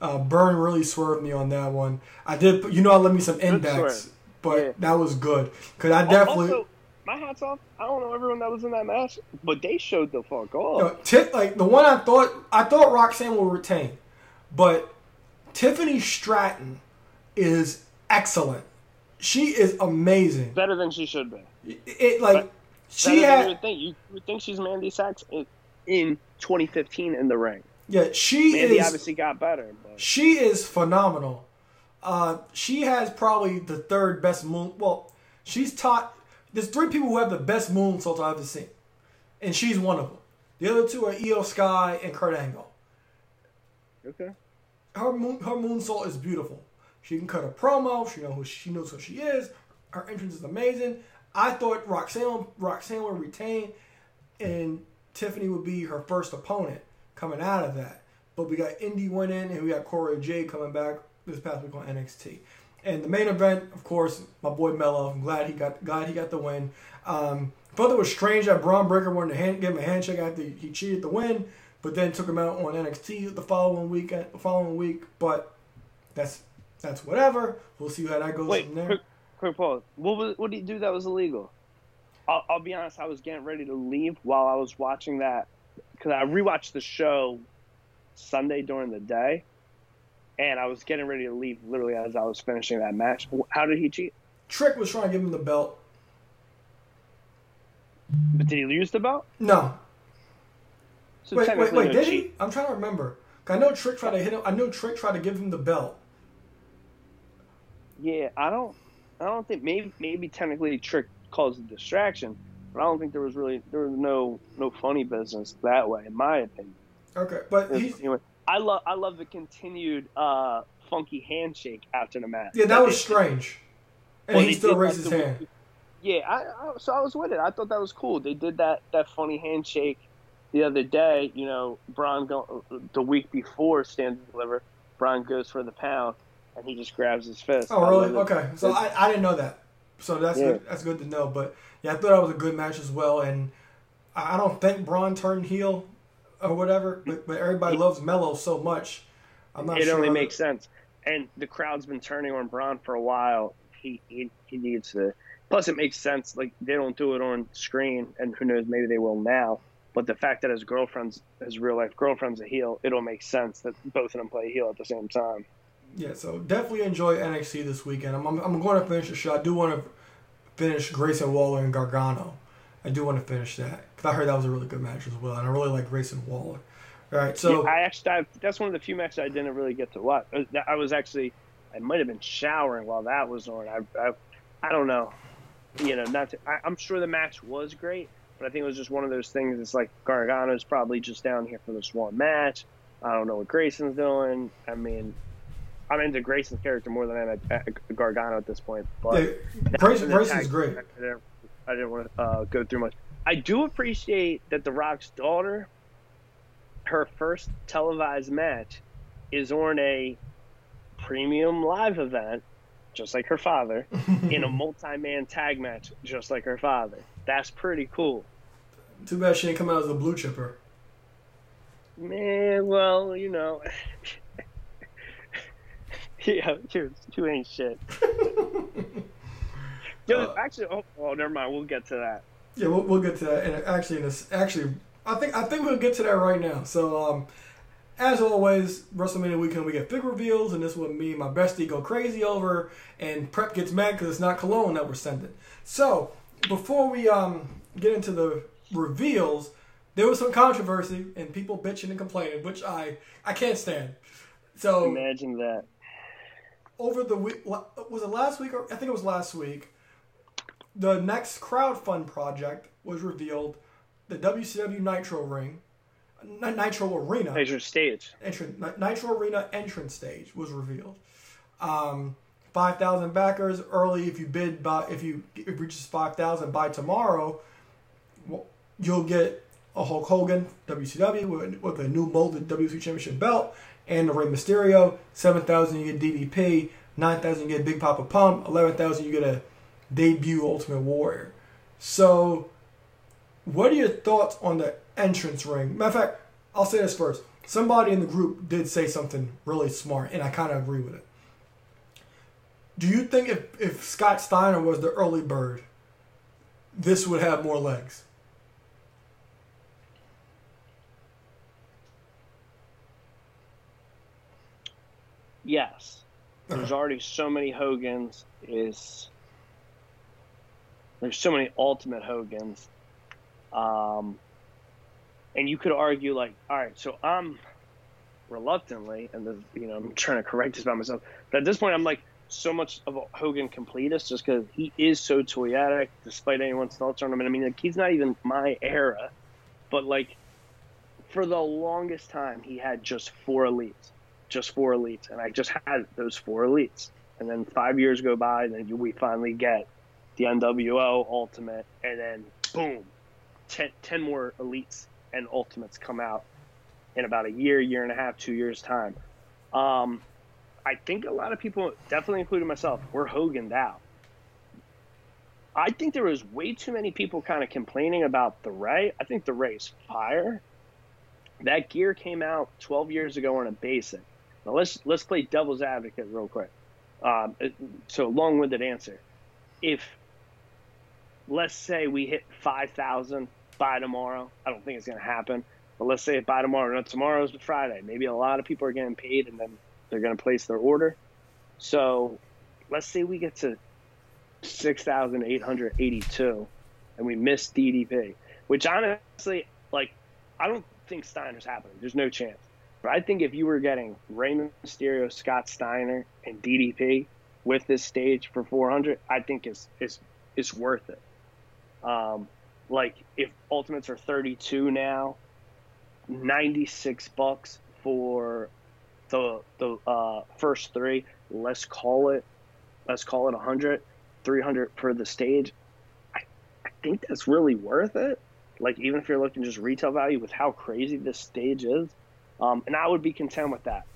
Uh, Burn really swerved me on that one. I did. You know, I let me some index, swerve. But Yeah. that was good because I oh, definitely. Also, my hats off. I don't know everyone that was in that match, but they showed the fuck off. No, Ti- like the one I thought I thought Roxanne will retain, but Tiffany Stratton is excellent. She is amazing. Better than she should be. It, it, like Better she than you had would think. You would think she's Mandy Sachs in, in 2015 in the ring. yeah she Mandy is obviously got better, but she is phenomenal. Uh, she has probably the third best moon. Well, she's taught. There's three people who have the best moon moonsaults I've ever seen, and she's one of them. The other two are Iyo Sky and Kurt Angle. okay. her moon her moonsault is beautiful. She can cut a promo. She know who she knows who she is. Her entrance is amazing. I thought Roxanne Roxanne would retain, and Tiffany would be her first opponent coming out of that. But we got Indi winning, and we got Corey J coming back this past week on NXT. And the main event, of course, my boy Mello. I'm glad he got glad he got the win. Um, thought it was strange that Bron Breakker wanted to hand, give him a handshake after he cheated the win, but then took him out on NXT the following week. The following week, but that's that's whatever. We'll see how that goes Wait, from there. quick, quick pause. What was what did he do that was illegal? I'll, I'll be honest. I was getting ready to leave while I was watching that because I rewatched the show Sunday during the day, and I was getting ready to leave literally as I was finishing that match. How did he cheat? Trick was trying to give him the belt. But did he lose the belt? No, So wait, wait, wait. no Did cheat. he? I'm trying to remember. I know Trick tried to hit him. I know Trick tried to give him the belt. Yeah, I don't. I don't think maybe maybe technically Trick caused a distraction, but I don't think there was really there was no no funny business that way in my opinion. Okay, but he's Anyway, I love I love the continued uh, funky handshake after the match. yeah, that was strange. And Well, he still raised his week- hand. Yeah, I, I so I was with it. I thought that was cool. They did that that funny handshake the other day. You know, Bron go, the week before Stand and Deliver, Bron goes for the pound, and he just grabs his fist. Oh, really? Okay. So I, I didn't know that. So that's Yeah. good, that's good to know. But yeah, I thought that was a good match as well. And I I don't think Bron turned heel or whatever, but, but everybody loves Mello so much. I'm not sure it sure. only makes sense. And the crowd's been turning on Bron for a while. He, he he needs to. Plus, it makes sense. Like they don't do it on screen, and who knows, maybe they will now. But the fact that his girlfriend's his real life girlfriend's a heel, it'll make sense that both of them play heel at the same time. Yeah, so definitely enjoy NXT this weekend. I'm, I'm, I'm going to finish the show. I do want to finish Grayson Waller and Gargano. I do want to finish that because I heard that was a really good match as well, and I really like Grayson Waller. All right, so Yeah, I actually I, that's one of the few matches I didn't really get to watch. Uh, I was actually I might have been showering while that was on. I I, I don't know, you know, not. To, I, I'm sure the match was great, but I think it was just one of those things. It's like Gargano's probably just down here for this one match. I don't know what Grayson's doing. I mean, I'm into Grayson's character more than I'm at, Gargano at this point. But yeah, Grayson, Grayson's great. I didn't want to uh, go through much. I do appreciate that The Rock's daughter, her first televised match, is on a premium live event, just like her father, in a multi-man tag match, just like her father. That's pretty cool. Too bad she didn't come out as a blue chipper. Man, well, you know. yeah, you, you ain't shit. Uh, actually, oh, well, never mind. We'll get to that. Yeah, we'll, we'll get to that. And actually, in this, actually, I think I think we'll get to that right now. So, um, as always, WrestleMania weekend we get big reveals, and this one me and my bestie go crazy over, and Prep gets mad because it's not cologne that we're sending. So, before we um get into the reveals, there was some controversy and people bitching and complaining, which I I can't stand. So Imagine that. over the week was it last week or I think it was last week the next crowdfund project was revealed the WCW Nitro ring Nitro Arena your stage. entrance Nitro Arena entrance stage was revealed um 5000 backers early if you bid by if you if it reaches 5000 by tomorrow you'll get a Hulk Hogan WCW with, with a new molded WC Championship belt and the Rey Mysterio. 7,000 you get DDP. 9,000 you get Big Papa Pump. 11,000 you get a debut Ultimate Warrior. So, what are your thoughts on the entrance ring? Matter of fact, I'll say this first. Somebody in the group did say something really smart, and I kind of agree with it. Do you think if, if Scott Steiner was the early bird, this would have more legs? Yes. There's already so many Hogans. Is there's so many Ultimate Hogans, um, and you could argue like, all right, so I'm reluctantly, and the, you know, I'm trying to correct this about myself, but at this point, I'm like so much of a Hogan completist just because he is so toyetic, despite anyone's thoughts on him. And I mean, like, he's not even my era, but like for the longest time, he had just four elites just four elites, and I just had those four elites. And then five years go by, and then we finally get the NWO Ultimate, and then boom, ten, 10 more elites and ultimates come out in about a year, year and a half, two years time. Um, I think a lot of people, definitely including myself, were Hoganed out. I think there was way too many people kind of complaining about the Rey. I think the Rey's fire. That gear came out 12 years ago on a basic. Now let's let's play devil's advocate real quick. Um, so long-winded answer. If let's say we hit 5,000 by tomorrow, I don't think it's going to happen. But let's say by tomorrow, not tomorrow's Friday. Maybe a lot of people are getting paid, and then they're going to place their order. So let's say we get to 6,882, and we miss DDP, which honestly, like, I don't think Steiner's happening. There's no chance. But I think if you were getting Raymond Mysterio, Scott Steiner, and DDP with this stage for 400, I think it's it's it's worth it. Um, like if Ultimates are 32 now, 96 bucks for the the uh, first three. Let's call it let's call it 100, 300 for the stage. I, I think that's really worth it. Like even if you're looking just retail value with how crazy this stage is, um, and I would be content with that.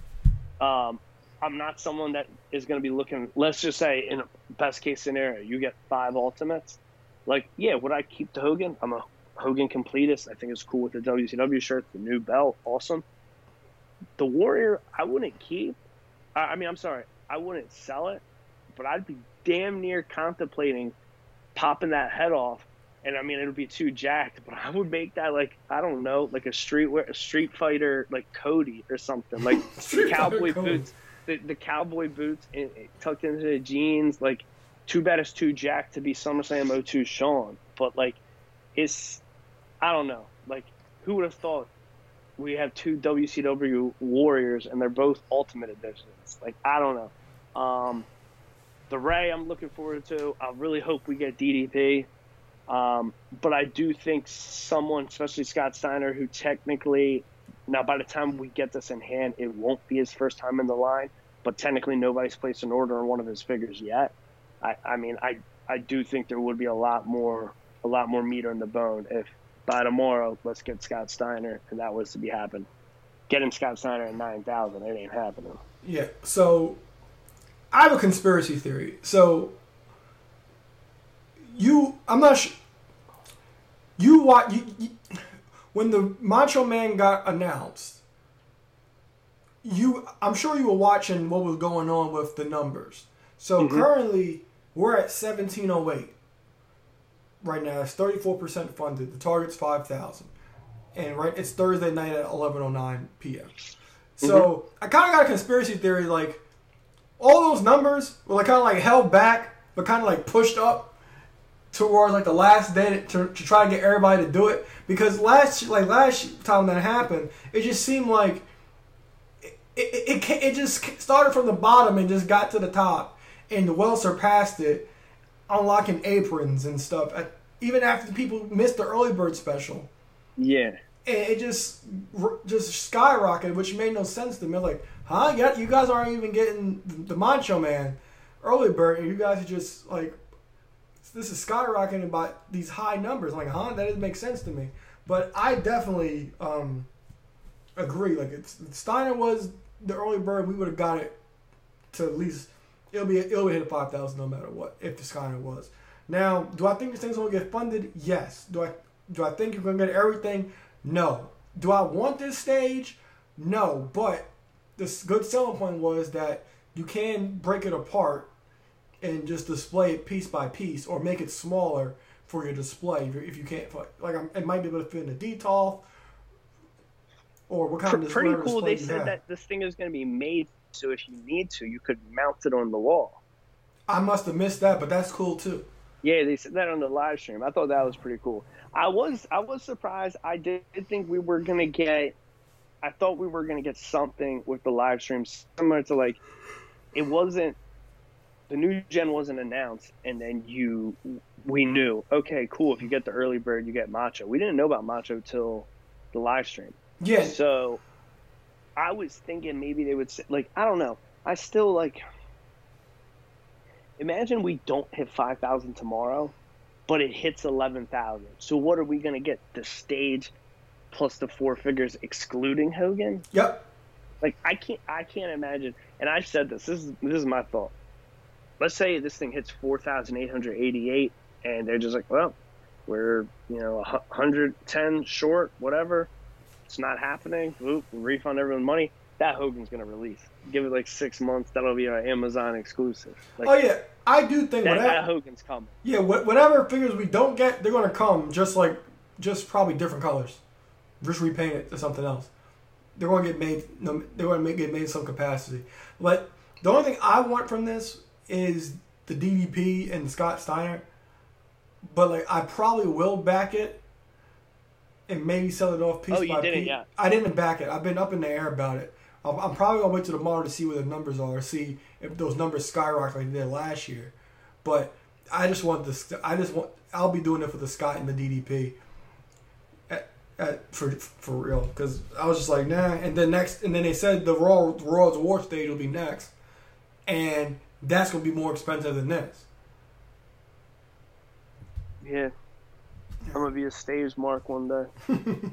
Um, I'm not someone that is going to be looking. Let's just say in a best case scenario, you get five ultimates. Like, yeah, would I keep the Hogan? I'm a Hogan completist. I think it's cool with the WCW shirt, the new belt, awesome. The Warrior, I wouldn't keep. I, I mean, I'm sorry, I wouldn't sell it, but I'd be damn near contemplating popping that head off. And I mean, it would be too jacked, but I would make that like I don't know, like a street a street fighter, like Cody or something, like cowboy boots, the, the cowboy boots in, tucked into the jeans. Like, too bad it's too jacked to be SummerSlam 02 Shawn. But like, it's I don't know. Like, who would have thought we have two WCW warriors and they're both Ultimate editions? Like, I don't know. Um, the Rey, I'm looking forward to. I really hope we get DDP. Um, but I do think someone, especially Scott Steiner, who technically, now by the time we get this in hand, it won't be his first time in the line, but technically nobody's placed an order on one of his figures yet. I, I mean, I, I do think there would be a lot more, a lot more meat on the bone if by tomorrow, let's get Scott Steiner, and that was to be happened. Getting Scott Steiner at 9,000, it ain't happening. Yeah. So I have a conspiracy theory. So you, I'm not sure. You watch you, you, when the Macho Man got announced. You, I'm sure you were watching what was going on with the numbers. So mm-hmm. currently, we're at 1708. Right now, it's 34% funded. The target's 5,000, and right, it's Thursday night at 11:09 p.m. So mm-hmm. I kind of got a conspiracy theory, like all those numbers were like kind of like held back, but kind of like pushed up towards like the last day to, to try to get everybody to do it. Because last like last time that happened, it just seemed like it it, it, it just started from the bottom and just got to the top, and well surpassed it, unlocking aprons and stuff. At, even after the people missed the early bird special Yeah. and it just just skyrocketed, which made no sense to me. Like, huh? Yeah, you guys aren't even getting the Macho Man early bird, and you guys are just like, this is skyrocketing by these high numbers. Like, huh? That doesn't make sense to me. But I definitely um, agree. Like, it's, if Steiner was the early bird, we would have got it to at least it'll be it'll hit five thousand no matter what if the Steiner was. Now, do I think this thing's gonna get funded? Yes. Do I do I think you're gonna get everything? No. Do I want this stage? No. But the good selling point was that you can break it apart and just display it piece by piece, or make it smaller for your display if you- if you can't. Like I'm, it might be able to fit in a Detolf, or what kind Pr- of pretty cool. display They said have. that this thing is going to be made so if you need to, you could mount it on the wall. I must have missed that, but that's cool too. Yeah, they said that on the live stream. I thought that was pretty cool. I was I was surprised. I did think we were gonna get. I thought we were gonna get something with the live stream similar to like, it wasn't. The new gen wasn't announced, and then you, we knew. Okay, cool. If you get the early bird, you get Macho. We didn't know about Macho till the live stream. Yeah, So I was thinking maybe they would say, like, I don't know. I still like. Imagine we don't hit 5,000 tomorrow, but it hits 11,000. So what are we going to get? The stage plus the four figures excluding Hogan? yep. Like I can't I can't imagine. And I said this. This is this is my thought. Let's say this thing hits 4,888 and they're just like, well, we're, you know, a 110 short, whatever. It's not happening. Oop, refund everyone money. That Hogan's going to release. Give it like 6 months. That'll be an Amazon exclusive. Like Oh yeah, I do think that, whatever. that Hogan's coming. Yeah, wh- whatever figures we don't get, they're gonna come just like, just probably different colors, just repaint it to something else. They're gonna get made. They're gonna make, get made in some capacity. But the only thing I want from this is the DDP and Scott Steiner. But like, I probably will back it, and maybe sell it off piece Oh, you by didn't piece. yet. I didn't back it. I've been up in the air about it. I'm, I'm probably gonna wait till tomorrow to see where the numbers are, see if those numbers skyrocket like they did last year. But I just want this. I just want. I'll be doing it for the Scott and the DDP. At, at, for for real, because I was just like nah. And then next, and then they said the Raw Raw's War stage will be next, and that's gonna be more expensive than this. Yeah. I'm going to be a stage mark one day.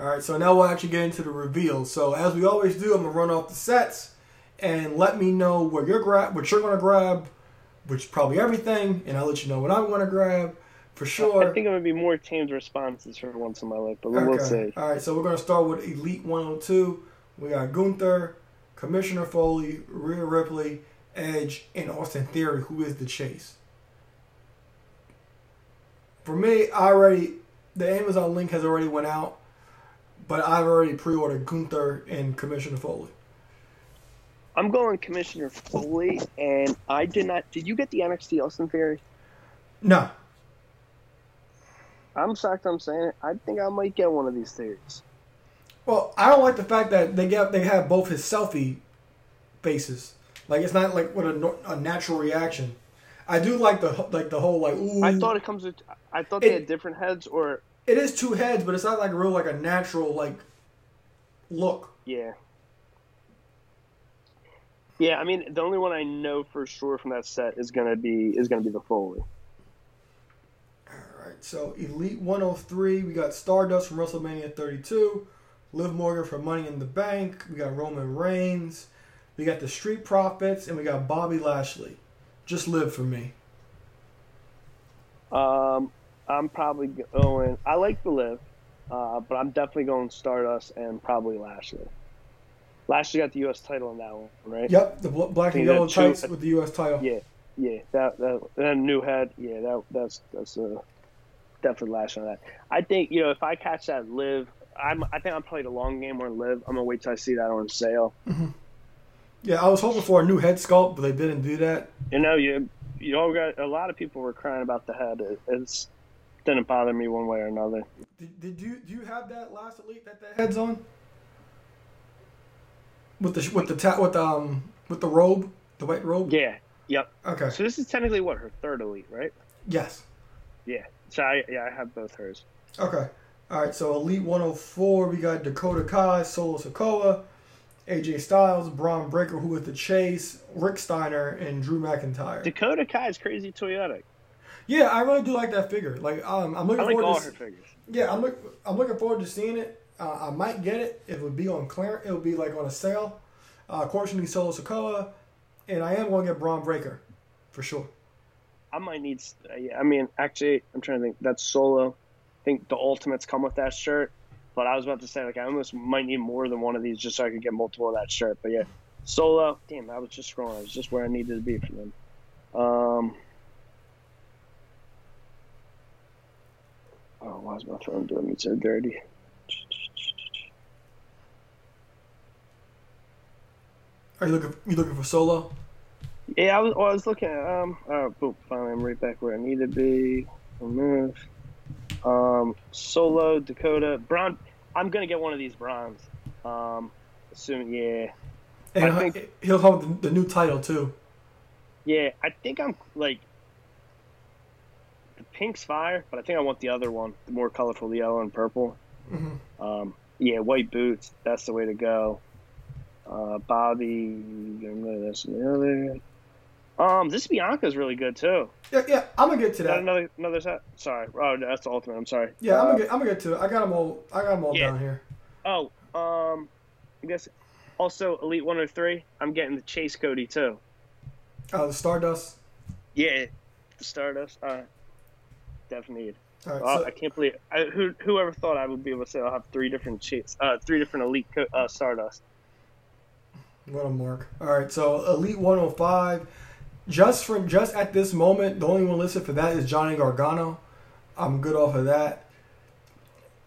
All right, so now we'll actually get into the reveal. So as we always do, I'm gonna run off the sets and let me know what you're grab, what you're gonna grab, which is probably everything, and I'll let you know what I'm gonna grab for sure. I think I'm going to be more teams responses for once in my life, but we'll see. All right, so we're gonna start with Elite 102. We got Gunther, Commissioner Foley, Rhea Ripley, Edge, and Austin Theory, who is the chase. For me, I already the Amazon link has already went out, but I've already pre-ordered Gunther and Commissioner Foley. I'm going Commissioner Foley, and I did not. Did you get the NXT Austin Theory? No. I'm shocked. I'm saying it. I think I might get one of these theories. Well, I don't like the fact that they get they have both his selfie faces. Like it's not like what a, a natural reaction. I do like the like the whole like ooh. I thought it comes with. I thought they It- had different heads, or it is two heads, but it's not like real like a natural like look. yeah. Yeah, I mean, the only one I know for sure from that set is gonna be is gonna be the Foley. All right, so Elite 103, we got Stardust from WrestleMania 32, Liv Morgan from Money in the Bank, we got Roman Reigns, we got the Street Profits, and we got Bobby Lashley. Just Liv for me. Um, I'm probably going. I like the Liv, uh, but I'm definitely going Stardust and probably Lashley. Lashley got the U.S. title in that one, right? Yep, the bl- black and yellow tights with the U.S. title. Yeah, yeah. That that, new head. Yeah, that that's that's a definitely Lashley on that. I think you know if I catch that live, I'm. I think I'm playing the long game or live. I'm gonna wait till I see that on sale. Yeah, I was hoping for a new head sculpt, but they didn't do that. You know, you you all got a lot of people were crying about the head. It, it's didn't bother me one way or another. Did, did you do you have that last Elite that that head's on? With the with the ta- with the, um with the robe, the white robe. Yeah. Yep. Okay. So this is technically what her third elite, right? Yes. Yeah. So I yeah I have both hers. Okay. All right. So Elite 104, we got Dakota Kai, Solo Sikoa, AJ Styles, Bron Breakker, who with the chase, Rick Steiner, and Drew McIntyre. Dakota Kai is crazy Toyota. Yeah, I really do like that figure. Like, um, I'm I looking like forward to. figures. Yeah, I'm look, I'm looking forward to seeing it. Uh, I might get it. It would be on clearance. It would be like on a sale. Uh, unfortunately, Solo Sikoa, and I am going to get Bron Breakker, for sure. I might need. Uh, yeah, I mean, actually, I'm trying to think. That's solo. I think the ultimates come with that shirt. But I was about to say, like, I almost might need more than one of these just so I could get multiple of that shirt. But yeah, solo. Damn, I was just scrolling. I was just where I needed to be for them. Um. Oh, why is my phone doing me so dirty? Are you looking? You looking for Solo? Yeah, I was. Well, I was looking at. Um. Oh, boom! Finally, I'm right back where I need to be. Remove. Um. Solo Dakota Bron. I'm gonna get one of these Brons. Um. Assuming, yeah, And I he'll- think- he'll the, the new title too. yeah. I think I'm like. Pink's fire, but I think I want the other one, the more colorful, the yellow and purple. Mhm. Um. Yeah, white boots. That's the way to go. Uh, Bobby. That's the other. Um. This Bianca's really good too. Yeah, yeah. I'm gonna get to that another another set? Sorry. Oh, that's the ultimate. I'm sorry. Yeah, I'm Uh, gonna get. I'm gonna get to it. I got them all. I got them all Yeah. down here. Oh, um, I guess also Elite 103. I'm getting the Chase Cody too. Oh, the Stardust. Yeah, the Stardust. Uh, definitely. need. Right. Uh, so, I can't believe. I, who whoever thought I would be able to say I'll have three different Chase, uh, three different Elite co- uh, Stardust. What a mark. All right, so Elite 105. Just from just at this moment, the only one listed for that is Johnny Gargano. I'm good off of that.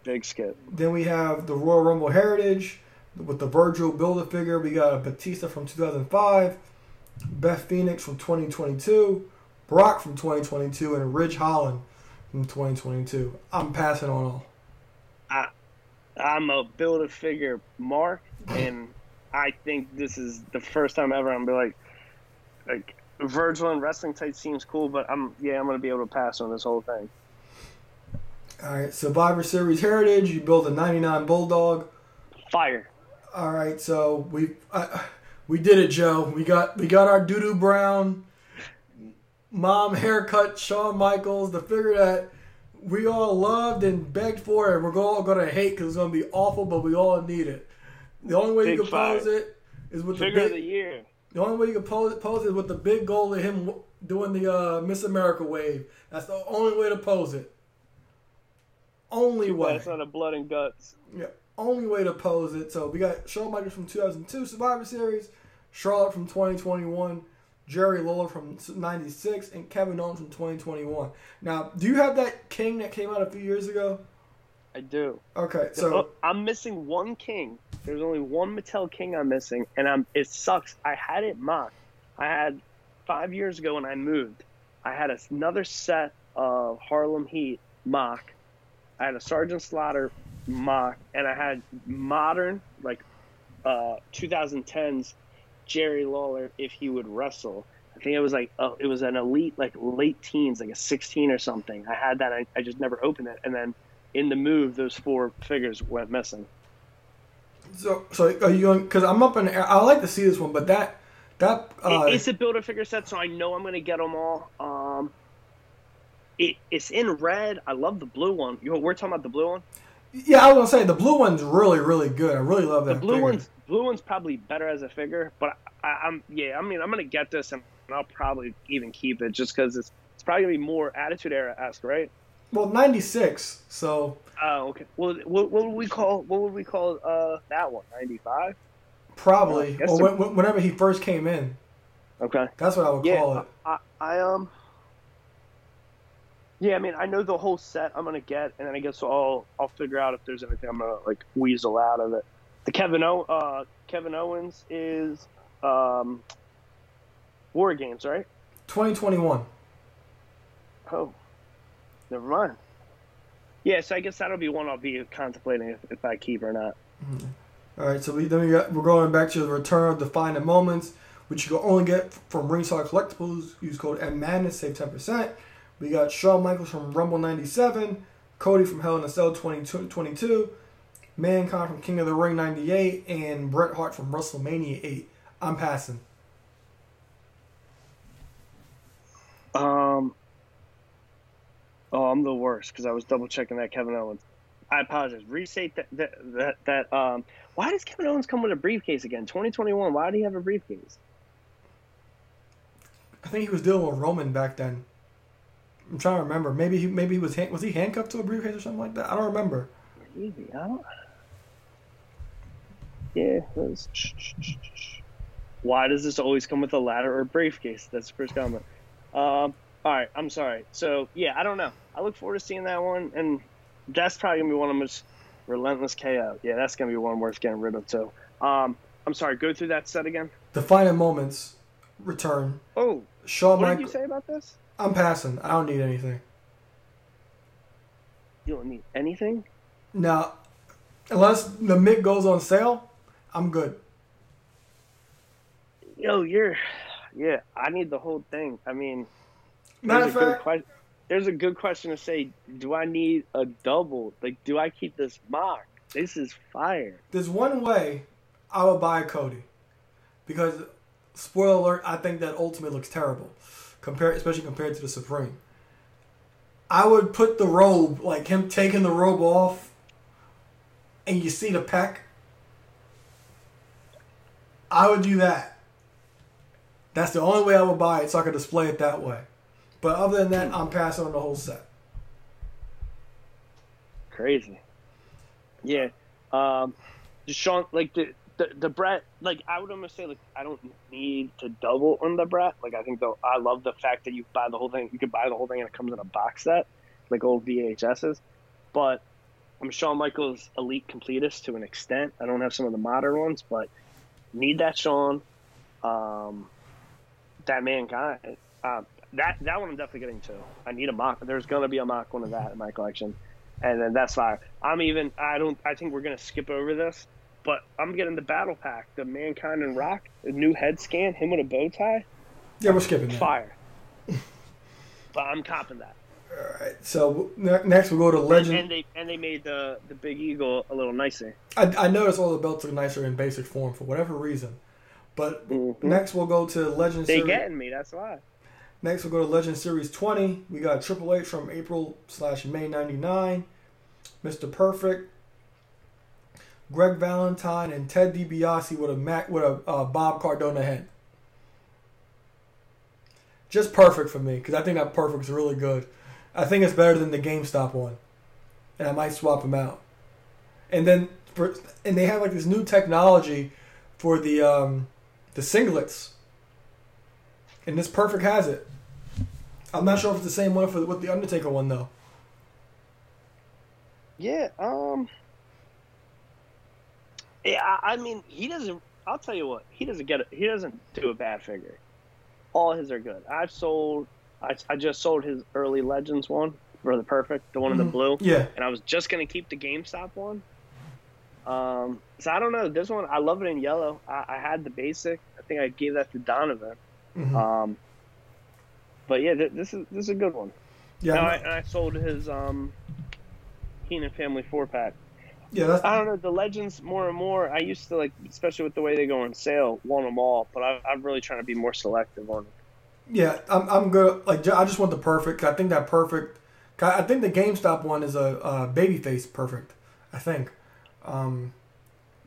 Big skip. Then we have the Royal Rumble Heritage with the Virgil Builder figure. We got a Batista from 2005, Beth Phoenix from 2022, Brock from 2022, and Ridge Holland from 2022. I'm passing on all. I'm a build a figure mark, and I think this is the first time ever I'm be like, like Virgil and wrestling type seems cool, but I'm yeah I'm gonna be able to pass on this whole thing. All right, Survivor Series Heritage. You build a 99 Bulldog. Fire. All right, so we uh, we did it, Joe. We got we got our Doodoo Brown mom haircut, Shawn Michaels, the figure that we all loved and begged for, and we're all gonna hate because it's gonna be awful, but we all need it. The only way you Big can pose it is with Figure the of the big. year. The only way you can pose it, pose it is with the big goal of him doing the uh, Miss America wave. That's the only way to pose it. Only way. That's not a blood and guts. Yeah, only way to pose it. So we got Shawn Michaels from 2002 Survivor Series, Charlotte from 2021, Jerry Lawler from 96, and Kevin Owens from 2021. Now, do you have that King that came out a few years ago? I do. Okay, so I'm missing one king There's only one Mattel King I'm missing, and I'm. It sucks. I had it mocked. I had five years ago when I moved. I had another set of Harlem Heat mock. I had a Sergeant Slaughter mock, and I had modern like uh, 2010s Jerry Lawler if he would wrestle. I think it was like oh, it was an elite like late teens, like a 16 or something. I had that. I, I just never opened it, and then in the move, those four figures went missing. So, so are you going? Because I'm up in. the air. I like to see this one, but that that uh, It- it's a build a figure set, so I know I'm gonna get them all. Um, it, it's in red. I love the blue one. You know, we're talking about the blue one. Yeah, I was gonna say the blue one's really really good. I really love that. The blue figure. one's blue one's probably better as a figure, but I, I'm yeah. I mean, I'm gonna get this, and I'll probably even keep it just because it's it's probably gonna be more Attitude Era esque, right? well 96. So Oh, okay. Well, what, what would we call what would we call uh that one? Ninety five. probably I guess or when- whenever he first came in. Okay. That's what I would Yeah. call it. I, I um. Yeah, I mean, I know the whole set I'm gonna get, and then I guess I'll I'll figure out if there's anything I'm gonna like weasel out of it. The Kevin o, uh Kevin Owens is um. War Games, right? 2021. Oh, never mind. Yeah, so I guess that'll be one I'll be contemplating if, if I keep or not. All right, so we, then we got, we're going back to the return of defining moments, which you can only get from Ringside Collectibles. Use code M Madness, save ten percent. We got Shawn Michaels from Rumble '97, Cody from Hell in a Cell 2022, Mankind from King of the Ring '98, and Bret Hart from WrestleMania 8. I'm passing. Um. Oh, I'm the worst because I was double checking that Kevin Owens. I apologize. Restate that that that, that um. Why does Kevin Owens come with a briefcase again? 2021. Why do he have a briefcase? I think he was dealing with Roman back then. I'm trying to remember. Maybe he maybe he was was he handcuffed to a briefcase or something like that. I don't remember. Maybe I don't. Yeah. Let's... Why does this always come with a ladder or briefcase? That's the first comment. Um. All right. I'm sorry. So yeah, I don't know. I look forward to seeing that one, and that's probably gonna be one of. Is relentless KO. Yeah, that's gonna be one worth getting rid of too. Um. I'm sorry. Go through that set again. The final moments return. Oh, Shawn what did you say about this? I'm passing. I don't need anything. You don't need anything. Now, unless the Mick goes on sale, I'm good. Yo, you're. Yeah, I need the whole thing. I mean, Matter there's of a good fact, question. There's a good question to say. Do I need a double? Like, do I keep this mock? This is fire. there's one way I would buy a Cody. Because, spoiler alert, I think that Ultimate looks terrible. Compared, especially compared to the Supreme. I would put the robe, like him taking the robe off, and you see the peck. I would do that. That's the only way I would buy it, so I could display it that way. But other than that, I'm passing on the whole set. Crazy. Yeah. Um, Shawn, like the the the Bret, like I would almost say, like I don't need to double on the Bret. Like I think though, I love the fact that you buy the whole thing. You can buy the whole thing and it comes in a box set, like old VHSs. But I'm Shawn Michaels elite completist to an extent. I don't have some of the modern ones, but need that Shawn. Um, that mankind. Uh, that that one I'm definitely getting too. I need a mock. There's gonna be a mock one of that in my collection, and then that's fire. I'm even. I don't. I think we're gonna skip over this, but I'm getting the battle pack, the mankind and rock, the new head scan, him with a bow tie, Yeah, we're skipping that. fire. but I'm copping that. Alright, so ne- next we'll go to Legend. And they and they made the the big eagle a little nicer. I, I noticed all the belts are nicer in basic form for whatever reason. But Mhm. next we'll go to Legend They Series. getting me. That's why. Next we'll go to Legend Series 20. We got Triple H from April slash May 99. Mr. Perfect. Greg Valentine and Ted DiBiase with a Mac with a uh, Bob Cardona head. Just perfect for me because I think that perfect's really good. I think it's better than the GameStop one, and I might swap them out. And then for, and they have like this new technology for the um, the singlets, and this perfect has it. I'm not sure if it's the same one for the, with the Undertaker one though. Yeah. Um. Yeah, I mean, he doesn't. I'll tell you what, he doesn't get it. He doesn't do a bad figure. All his are good. I've sold. I, I just sold his early Legends one for the perfect, the one in the Mhm. blue, Yeah. and I was just gonna keep the GameStop one. Um, so I don't know. This one, I love it in yellow. I, I had the basic. I think I gave that to Donovan. Mhm. Um, but yeah, th- this is this is a good one. yeah. I'm I, and I sold his um, Keenan Family four pack. Yeah. That's. I don't know the legends more and more. I used to like, especially with the way they go on sale, want them all. But I, I'm really trying to be more selective on it. Yeah, I'm, I'm good. Like, I just want the perfect. I think that perfect. I think the GameStop one is a, uh babyface perfect. I think, um,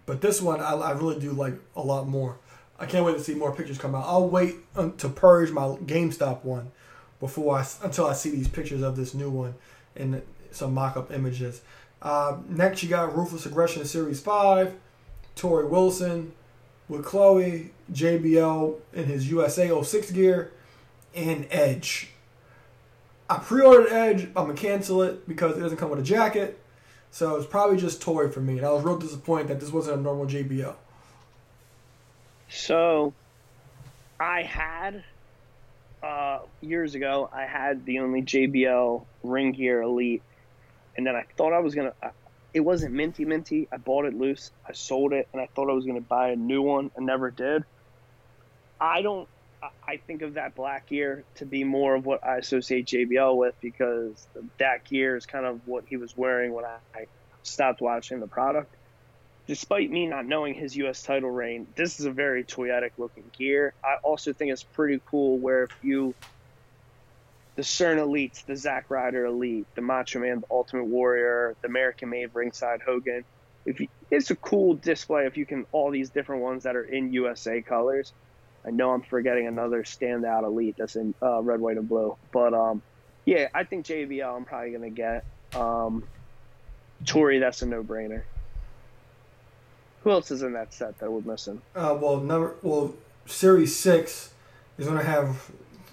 but this one I, I really do like a lot more. I can't wait to see more pictures come out. I'll wait to purge my GameStop one before I until I see these pictures of this new one and some mock-up images. Uh, next, you got Ruthless Aggression Series Five, Torrie Wilson with Chloe, JBL in his USA 06 gear, and Edge. I pre-ordered Edge. I'm gonna cancel it because it doesn't come with a jacket. So it's probably just Torrie for me, and I was real disappointed that this wasn't a normal JBL. So, I had uh, years ago. I had the only JBL Ring Gear Elite, and then I thought I was gonna. It wasn't minty minty. I bought it loose. I sold it, and I thought I was gonna buy a new one. I never did. I don't. I- think of that black gear to be more of what I associate JBL with because that gear is kind of what he was wearing when I stopped watching the product despite me not knowing his U.S. title reign, this is a very toyetic looking gear. I also think it's pretty cool where if you, the CERN Elites, the Zack Ryder Elite, the Macho Man, the Ultimate Warrior, the American Made Ringside Hogan, if you, it's a cool display if you can all these different ones that are in USA colors. I know I'm forgetting another standout elite that's in uh, red, white, and blue, but um, yeah, I think JBL I'm probably gonna get. Um, Torrie, that's a no-brainer. Who else is in that set that we're missing? Uh, well, number well, Series Six is gonna have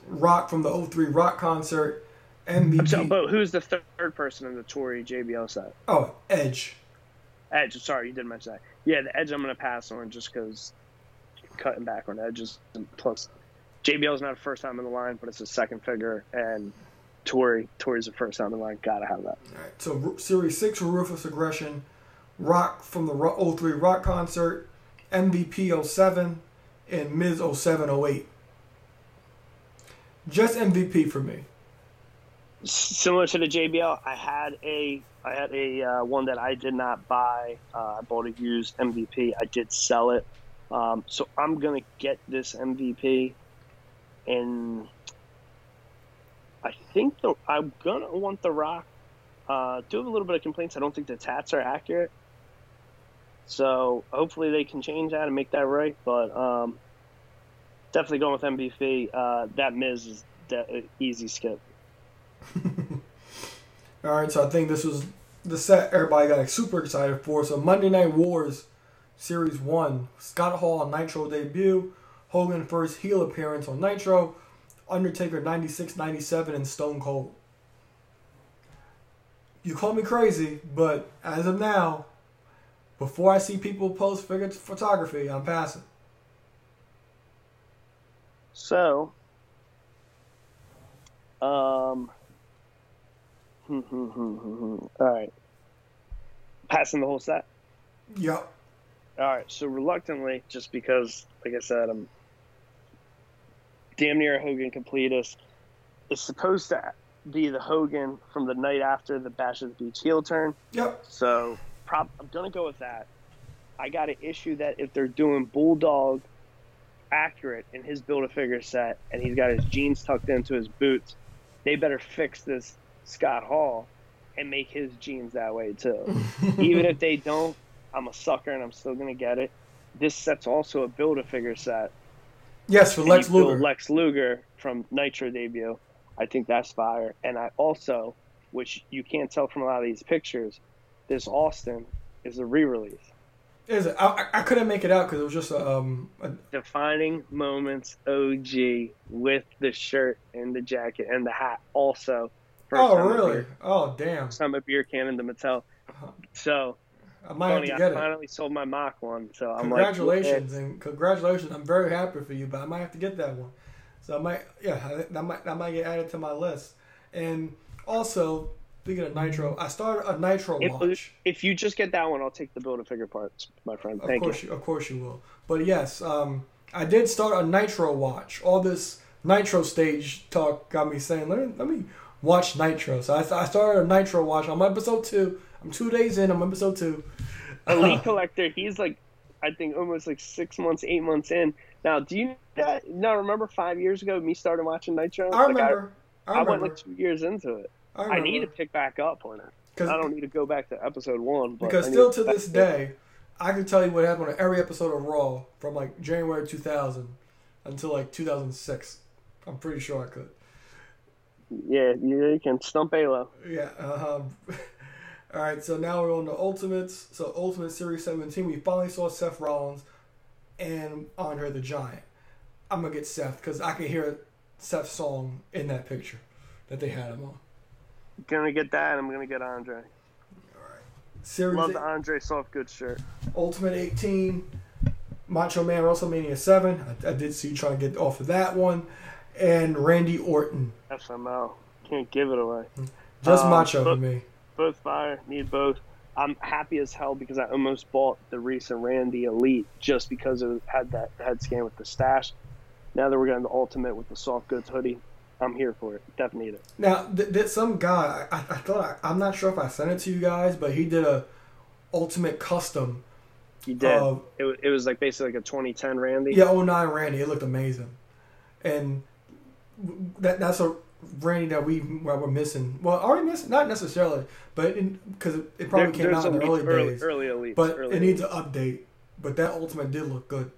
Rock from the 03 Rock concert, MVP. So, but who's the third person in the Torrie JBL set? oh, Edge. Edge. Sorry, you didn't mention that. Yeah, the Edge I'm going to pass on just because cutting back on Edges. Plus, JBL's not a first time in the line, but it's a second figure, and Torrie Torrie's the first time in the line. Gotta have that. All right, so Series 6 for Ruthless Aggression, Rock from the Ro- 03 Rock concert, MVP 07, and Miz 07 08. Just MVP for me. Similar to the JBL, I had a I had a uh, one that I did not buy. Uh, I bought a used MVP. I did sell it, um, so I'm gonna get this MVP, and I think the I'm gonna want the Rock. Uh, do have a little bit of complaints. I don't think the tats are accurate, so hopefully they can change that and make that right. But um, definitely going with MVP. Uh, that Miz is de- easy skip. All right, so I think this was the set everybody got super excited for. So Monday Night Wars Series 1, Scott Hall on Nitro debut, Hogan first heel appearance on Nitro, Undertaker 96 97, and Stone Cold. You call me crazy, but as of now, before I see people post figure photography, I'm passing. So, um, hmm, hmm, hmm, all right, passing the whole set. Yep. All right, so reluctantly, just because, like I said, I'm damn near a Hogan completist. It's supposed to be the Hogan from the night after the Bash of the Beach heel turn. Yep. So prob- I'm gonna go with that. I got to issue that if they're doing Bulldog accurate in his build a figure set, and he's got his jeans tucked into his boots, they better fix this Scott Hall and make his jeans that way too. Even if they don't, I'm a sucker and I'm still gonna get it. This set's also a build a figure set. Yes, for and Lex Luger. Lex Luger from Nitro debut. I think that's fire. And I also, which you can't tell from a lot of these pictures, this Austin is a re-release. Is it? I, I- I couldn't make it out because it was just a, um. A, Defining moments OG with the shirt and the jacket and the hat also. Oh really? beer- Oh damn. A beer can in the Mattel. Uh-huh. So I might have Funny, to I get it. finally sold my mock one, so I'm Congratulations like, and congratulations! I'm very happy for you, but I might have to get that one. So I might, yeah, I- that might that might get added to my list. And also, speaking of Nitro, I started a Nitro If, watch. if you just get that one, I'll take the build a figure parts, my friend. Of Thank you. course, you. of course you will. But yes, um, I did start a Nitro watch. All this Nitro stage talk got me saying, let me let me watch Nitro. So I, I started a Nitro watch. I'm episode two. I'm two days in. I'm episode two. Elite collector, he's like, I think almost like six months, eight months in. Now, do you that, now remember five years ago me started watching Nitro? I Like, remember. I, I, went like two years into it. I, I, need to pick back up on it. 'Cause- I don't need to go back to episode one. But Because still to get this day, I can tell you what happened on every episode of Raw from like January 2000 until like 2006. I'm pretty sure I could. Yeah, you, can stump A'Lo. Yeah. Um, all right. So now we're on the Ultimates. So Ultimate Series 17. We finally saw Seth Rollins and Andre the Giant. I'm gonna get Seth because I can hear Seth's song in that picture that they had him on. Gonna get that. I'm gonna get Andre. Series Love eight- the Andre soft goods shirt. Ultimate 18, Macho Man WrestleMania 7. I, I did see you trying to get off of that one. And Randy Orton. FML. Can't give it away. Just Um, Macho for but- me. Both fire. Need both. I'm happy as hell because I almost bought the recent Randy Elite just because it had that head scan with the stash. Now that we're getting the Ultimate with the soft goods hoodie, I'm here for it. Definitely it. Now, th- th- some guy, I, I thought, I, I'm not sure if I sent it to you guys, but he did a Ultimate Custom. He did. Uh, it, it was like basically like a 2010 Randy. Yeah, 09 Randy. It looked amazing. And that that's a Randy that we well, we're missing. Well, already missing, not necessarily, but because it, probably There- came out in the early, early, days. early elites. but early it needs elites. an update. But that Ultimate did look good.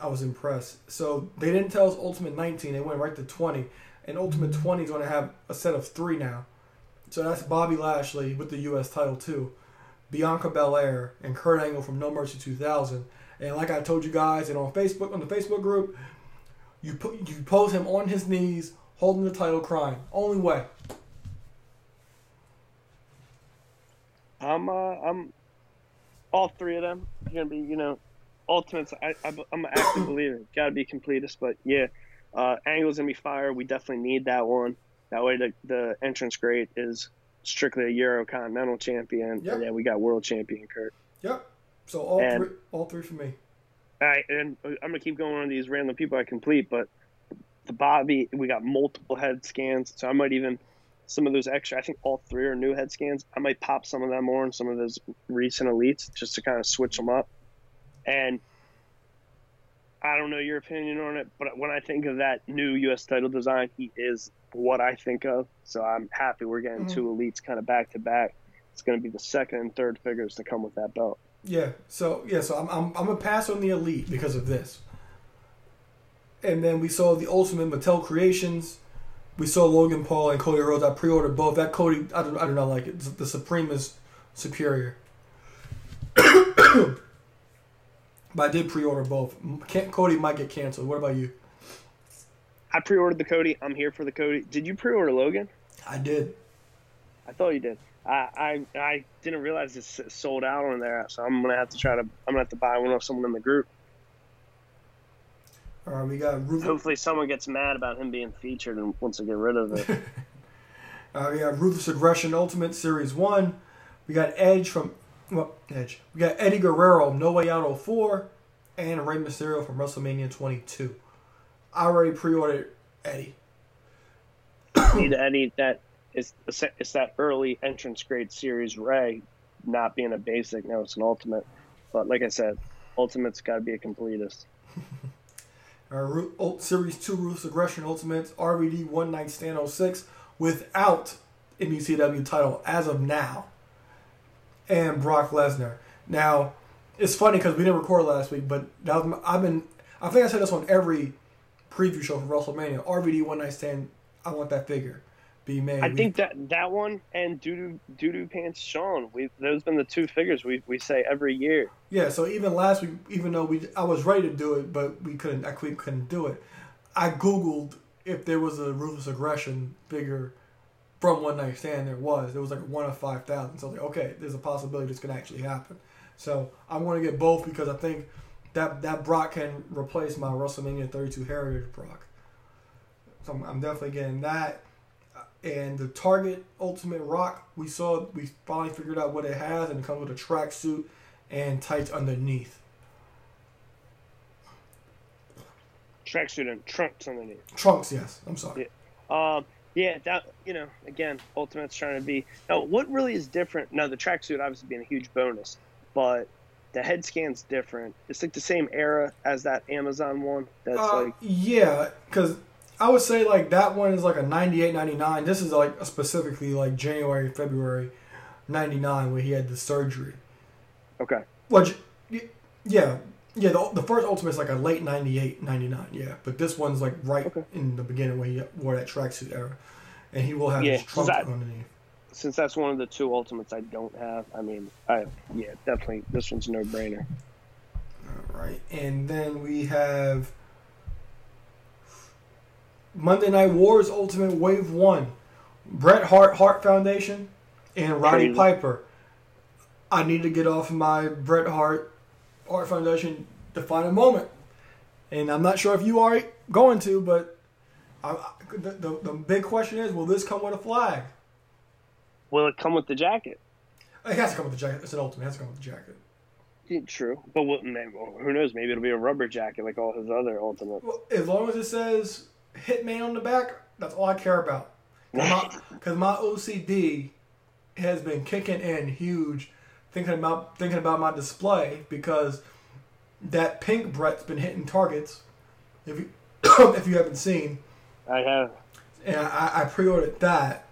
I was impressed. So they didn't tell us Ultimate 19. They went right to 20, and Ultimate 20 is going to have a set of three now. So that's Bobby Lashley with the U.S. title too, Bianca Belair and Kurt Angle from No Mercy 2000. And like I told you guys, and on Facebook on the Facebook group, you put you pose him on his knees, holding the title, crying. Only way. I'm uh, I'm all three of them are gonna be you know ultimates. I, I'm an active believer. Got to be completist, but yeah, uh, angles gonna be fire. We definitely need that one. That way the the entrance grade is strictly a Euro Continental champion, Yep. and then we got world champion Kurt. Yep. So all And- three, all three for me. All right, and I'm gonna keep going on these random people I complete, but the Bobby, we got multiple head scans, so I might even some of those extra. I think all three are new head scans. I might pop some of them more on some of those recent elites just to kind of switch them up. And I don't know your opinion on it, but when I think of that new U.S. title design, he is what I think of. So I'm happy we're getting Mhm. two elites kind of back to back. It's going to be the second and third figures to come with that belt. Yeah. So yeah. So I'm I'm I'm gonna pass on the elite because of this. And then we saw the Ultimate Mattel Creations. We saw Logan Paul and Cody Rhodes. I pre-ordered both. That Cody, I don't, I do not like it. The Supreme is superior. but I did pre-order both. Can't, Cody might get canceled. What about you? I pre-ordered the Cody. I'm here for the Cody. Did you pre-order Logan? I did. I thought you did. I, I I didn't realize it's sold out on there, so I'm gonna have to try to. I'm gonna have to buy one off someone in the group. All right, we got. Hopefully, someone gets mad about him being featured and wants to get rid of it. Uh, we got Ruthless Aggression Ultimate Series 1. We got Edge from. Well, Edge. We got Eddie Guerrero, No Way Out 04. And Rey Mysterio from WrestleMania 22. I already pre ordered Eddie. Need Eddie that is it's that early entrance grade series Rey, not being a basic. Now it's an ultimate. But like I said, ultimate's got to be a completist. Ru- Series 2 Ruthless Aggression Ultimate RVD One Night Stand 06 without MECW title as of now. And Brock Lesnar. Now, it's funny because we didn't record last week, but that was my, I've been. I think I said this on every preview show for WrestleMania. RVD One Night Stand. I want that figure be made. I We- think that that one and Doodoo Doodoo Pants Sean, we those been the two figures we we say every year. Yeah, so even last week, even though we I was ready to do it, but we couldn't, I couldn't, couldn't do it. I googled if there was a ruthless aggression figure from One Night Stand there was. It was like one of 5,000. So I was like, okay, there's a possibility this could actually happen. So I want to get both because I think that that Brock can replace my WrestleMania 32 Heritage Brock. So I'm, I'm definitely getting that. And the Target Ultimate Rock, we saw, we finally figured out what it has, and it comes with a tracksuit and tights underneath. Tracksuit and trunks underneath. Trunks, yes. I'm sorry. Yeah. Um, yeah, that you know, again, Ultimate's trying to be. Now, what really is different? Now, the tracksuit obviously being a huge bonus, but the head scan's different. It's like the same era as that Amazon one. That's Uh, like yeah, because I would say like that one is like a 98, 99. This is like a specifically like January, February 99 where he had the surgery. okay, Which, yeah, yeah, the, the first Ultimate is like a late 98, 99, yeah. But this one's like right Okay. in the beginning when he wore that tracksuit era. And he will have Yeah, his trunk that- underneath. since that's one of the two Ultimates I don't have. I mean, I yeah, definitely this one's no brainer. All right, and then we have Monday Night Wars Ultimate Wave One, Bret Hart Hart Foundation, and Roddy Crazy. Piper. I need to get off my Bret Hart Hart Foundation defining moment, and I'm not sure if you are going to, but I, the, the the big question is, will this come with a flag? Will it come with the jacket? It has to come with the jacket. It's an Ultimate. It has to come with the jacket. Yeah, true, but what, man, who knows? Maybe it'll be a rubber jacket like all his other Ultimates. Well, as long as it says Hitman on the back, that's all I care about. Because my, OCD has been kicking in huge, thinking about thinking about my display because that pink Bret's been hitting targets. If you if you haven't seen, I have. and I, I pre-ordered that,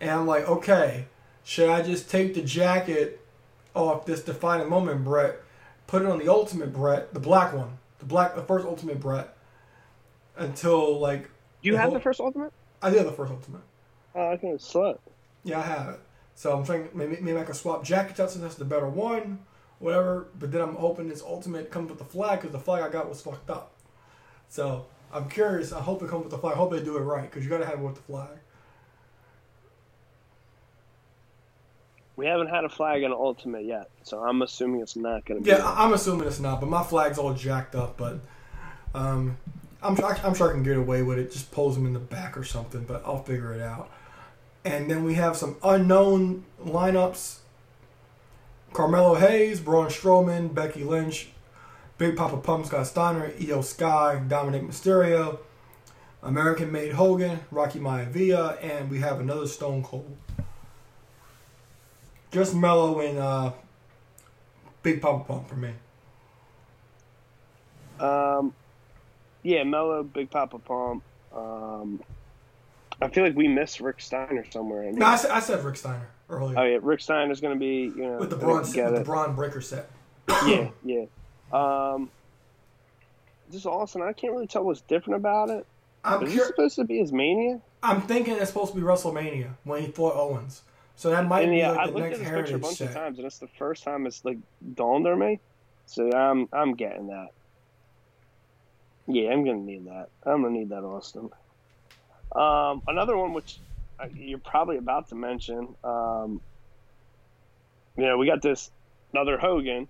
and I'm like, okay, should I just take the jacket off this defining moment Bret, put it on the ultimate Bret, the black one, the black, the first ultimate Bret, until like Do you the have whole- the first Ultimate? I did have the first ultimate. Oh, I think it's slut. Yeah, I have it. So I'm thinking maybe maybe I can swap jackets out since that's the better one, whatever. But then I'm hoping this ultimate comes with the flag because the flag I got was fucked up. So I'm curious. I hope it comes with the flag. I hope they do it right because you got to have it with the flag. We haven't had a flag in Ultimate yet, so I'm assuming it's not going to be. Yeah, I- I'm assuming it's not, but my flag's all jacked up. But um, I'm I'm sure I can get away with it. Just pose them in the back or something, but I'll figure it out. And then we have some unknown lineups: Carmelo Hayes, Braun Strowman, Becky Lynch, Big Papa Pump, Scott Steiner, Iyo Sky, Dominik Mysterio, American Made Hogan, Rocky Maivia, and we have another Stone Cold. Just Mello and uh, Big Papa Pump for me. Um, yeah, Mello, Big Papa Pump. Um, I feel like we missed Rick Steiner somewhere. in No, I said, I said Rick Steiner earlier Oh yeah, Rick Steiner's going to be you know with the bronze with the. Bron Breakker set. yeah, yeah. Um, this is awesome. I can't really tell what's different about it. I'm Is this cur- supposed to be his mania? I'm thinking it's supposed to be WrestleMania when he fought Owens. So that might And be yeah, like I the looked next at this picture a Heritage bunch set. of times, and it's the first time it's like dawned on me. So I'm I'm getting that. Yeah, I'm gonna need that. I'm gonna need that, Austin. Um, another one which uh, you're probably about to mention. Um, you know, we got this another Hogan,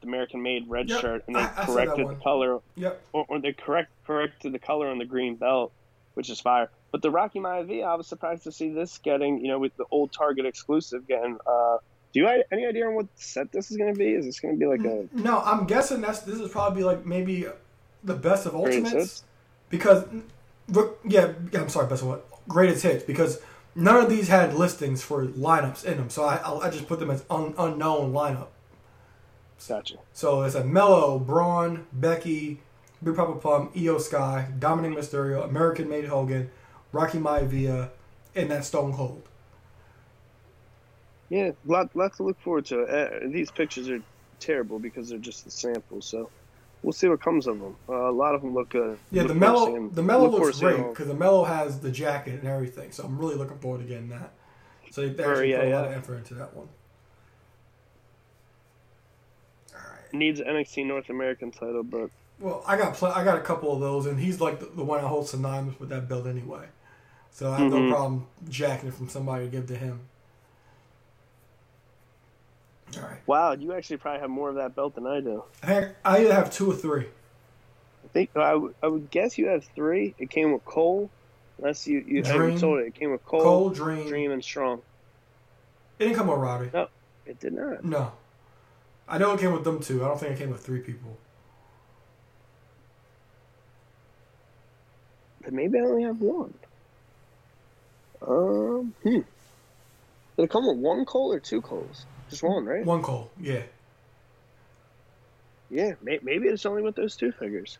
the American-made red Yep, shirt, and they I- I corrected the color Yep. or, or they correct corrected the color on the green belt, which is fire. But the Rocky Maivia, I was surprised to see this getting, you know, with the old Target exclusive getting. Uh, do you have any idea on what set this is going to be? Is this going to be like a No, I'm guessing that's this is probably like maybe the best of Ultimates because yeah, yeah, I'm sorry, best of what greatest hits because none of these had listings for lineups in them, so I I I just put them as un, unknown lineup. gotcha? So it's a Mello, Braun, Becky, Big Papa Pump, Iyo Sky, Dominik Mysterio, American Made Hogan, Rocky Maivia, and that Stone Cold. Yeah, lot lot to look forward to. Uh, these pictures are terrible because they're just the samples, so we'll see what comes of them. Uh, a lot of them look good. Yeah, Look the Mello the Mello look looks great because the Mello has the jacket and everything. So I'm really looking forward to getting that. So they actually yeah, put a lot of effort into that one. All right. needs NXT North American title, but Well, I got pl- I got a couple of those, and he's like the, the one I hold synonymous with that belt anyway. So I have Mhm. no problem jacking it from somebody to give to him. All right. Wow, you actually probably have more of that belt than I do. Heck, I either have two or three. I think I would- I would guess you have three. It came with Cole. Unless you you Dream. told it. It came with Cole, Cole, Dream. Dream, and Strong. It didn't come with Robbie. No, it did not. No. I know it came with them two. I don't think it came with three people. But maybe I only have one. Um, hmm. Did it come with one Cole or two Coles? Just one, right? One call, yeah. Yeah, may- maybe it's only with those two figures.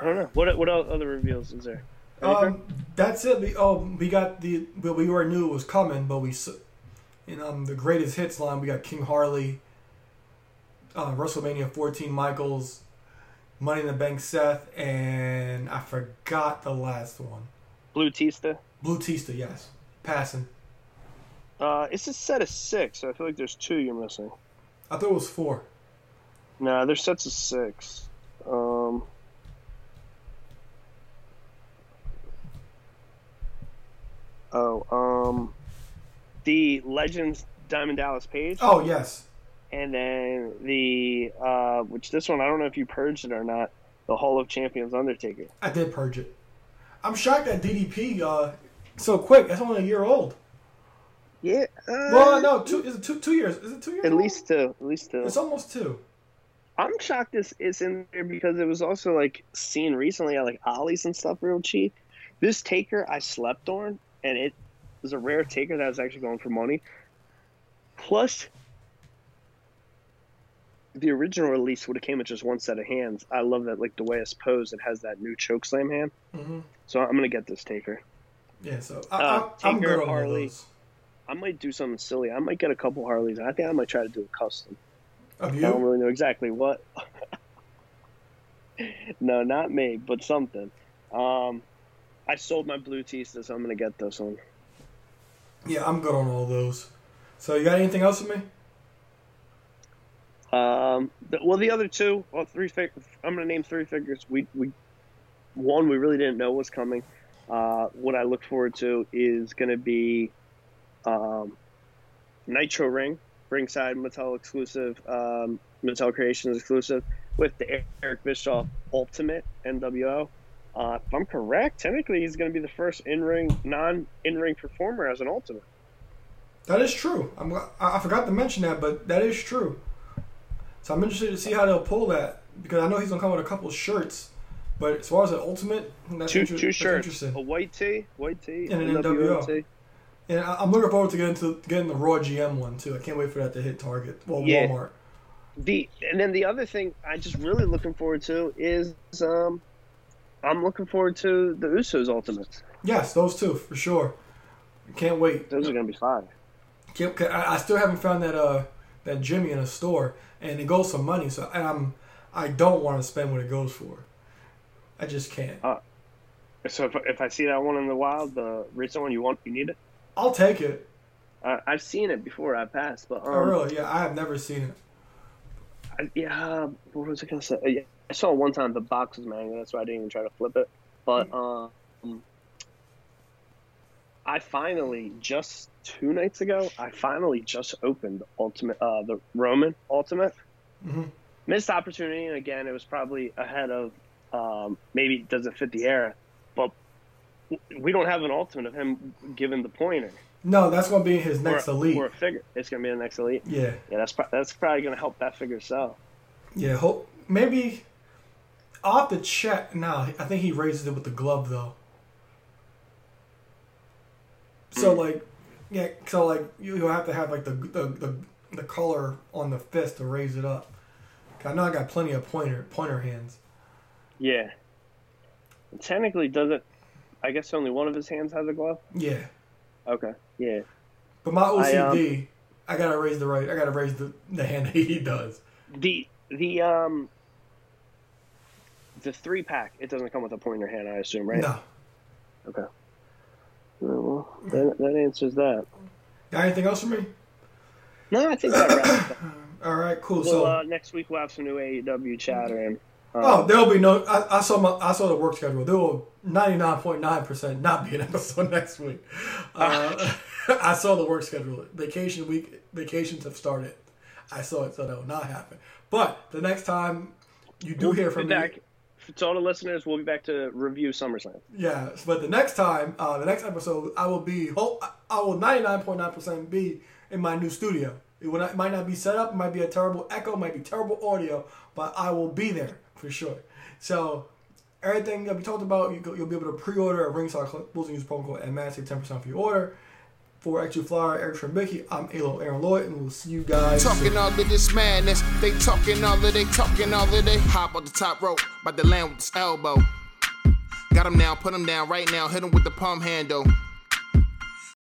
I don't know. What what other reveals is there? Um, that's it. We, oh, we got the. But we already knew it was coming. But we, in um the greatest hits line, we got King Harley, uh, WrestleMania 14 Michaels, Money in the Bank Seth, and I forgot the last one. Blue Tista. Blue Tista, yes, passing. Uh, it's a set of six, so I feel like there's two you're missing. I thought it was four. No, there's sets of six. Um, oh, um, the Legends Diamond Dallas Page, Oh yes, and then the uh, which this one I don't know if you purged it or not. The Hall of Champions Undertaker. I did purge it. I'm shocked that DDP uh so quick. That's only a year old. Yeah. Uh, Well, no, two is it two two years? Is it two years? At old? least two. At least two. it's almost two. I'm shocked it's, it's in there because it was also like seen recently at like Ollie's and stuff real cheap. This taker I slept on, and it was a rare taker that was actually going for money. Plus, the original release would have came with just one set of hands. I love that like the way it's posed. It has that new choke slam hand. hmm So I'm gonna get this taker. Yeah, so I, Uh, I'm Taker, good on Harley. those. I might do something silly. I might get a couple Harleys. I think I might try to do a custom. Of I don't really know exactly what. no, not me, but something. Um, I sold my blue Tista, so I'm gonna get this one. Yeah, I'm good on all those. So you got anything else for me? Um, the, well, the other two, well, three. Fig- I'm gonna name three figures. We we one we really didn't know was coming. Uh, what I look forward to is gonna be um, Nitro Ring, ringside Mattel exclusive, um, Mattel Creations exclusive with the Eric Bischoff Ultimate NWO. Uh, if I'm correct, technically he's going to be the first in-ring, non-in-ring performer as an Ultimate. That is true. I'm, I I forgot to mention that, but that is true. So I'm interested to see how they'll pull that because I know he's gonna come with a couple shirts. But as far as the ultimate, that's, Two inter- two that's shirts, interesting. a white tee, white tee, And an NWO NWO. And I- I'm looking forward to getting to getting the Raw GM one too. I can't wait for that to hit Target. Well, Yeah. Walmart. The and then the other thing I just really looking forward to is um, I'm looking forward to the Usos Ultimates. Yes, those two for sure. Can't wait. Those are going to be fire. Can't, I still haven't found that uh that Jimmy in a store, and it goes for money. So and I'm I don't want to spend what it goes for. I just can't. So if, if I see that one in the wild, the recent one, you want you need it. I'll take it. Uh, I've seen it before. I passed, but um, oh really? Yeah, I have never seen it. I, yeah. What was I gonna say? Uh, yeah, I saw it one time the box was manga. That's why I didn't even try to flip it. But um, I finally just two nights ago, I finally just opened the ultimate, uh, the Roman Ultimate. Mhm. Missed opportunity, and again, it was probably ahead of um, maybe it doesn't fit the era, we don't have an ultimate of him given the pointer. No, that's gonna be his next or, elite. or a figure. It's gonna be the next elite. yeah, Yeah, that's that's probably gonna help that figure sell. yeah. Hope maybe I'll have to check. No, I think he raises it with the glove though. So Hmm. like, yeah. So like, you will have to have like the the the, the color on the fist to raise it up. I know I got plenty of pointer pointer hands. Yeah. Technically, doesn't. I guess only one of his hands has a glove. Yeah, Okay. Yeah. but my OCD, um, I, gotta raise the right. I gotta raise the the hand that he does. The the um. The three pack. It doesn't come with a pointer hand, I assume, right? No. Okay. Well, that, that answers that. Got anything else for me? No, I think that wraps it up. All right, cool. Well, so uh, next week we'll have some new AEW chatter, and Oh, there'll be no. I, I saw my. I saw the work schedule. There will ninety nine point nine percent not be an episode next week. Uh, I saw the work schedule. Vacation week. Vacations have started. I saw it, so that will not happen. But the next time you do We'll hear from me, back. To all the listeners, we'll be back to review SummerSlam. yeah. But the next time, uh, the next episode, I will be. I will ninety nine point nine percent be in my new studio. It, will not, it might not be set up. It might be a terrible echo. it Might be terrible audio. But I will be there for sure. So everything that we talked about, you you'll be able to pre-order at Ringside and use promo code and save ten percent for your order. For Extra Flyer, Eric Trembicki, I'm A'Lo Aaron Lloyd, and we'll see you guys. soon. Talking all of this madness. They talking all of they talking all of they hop on the top rope. About the land with this elbow. Got him now, put him down right now. Hit him with the palm handle.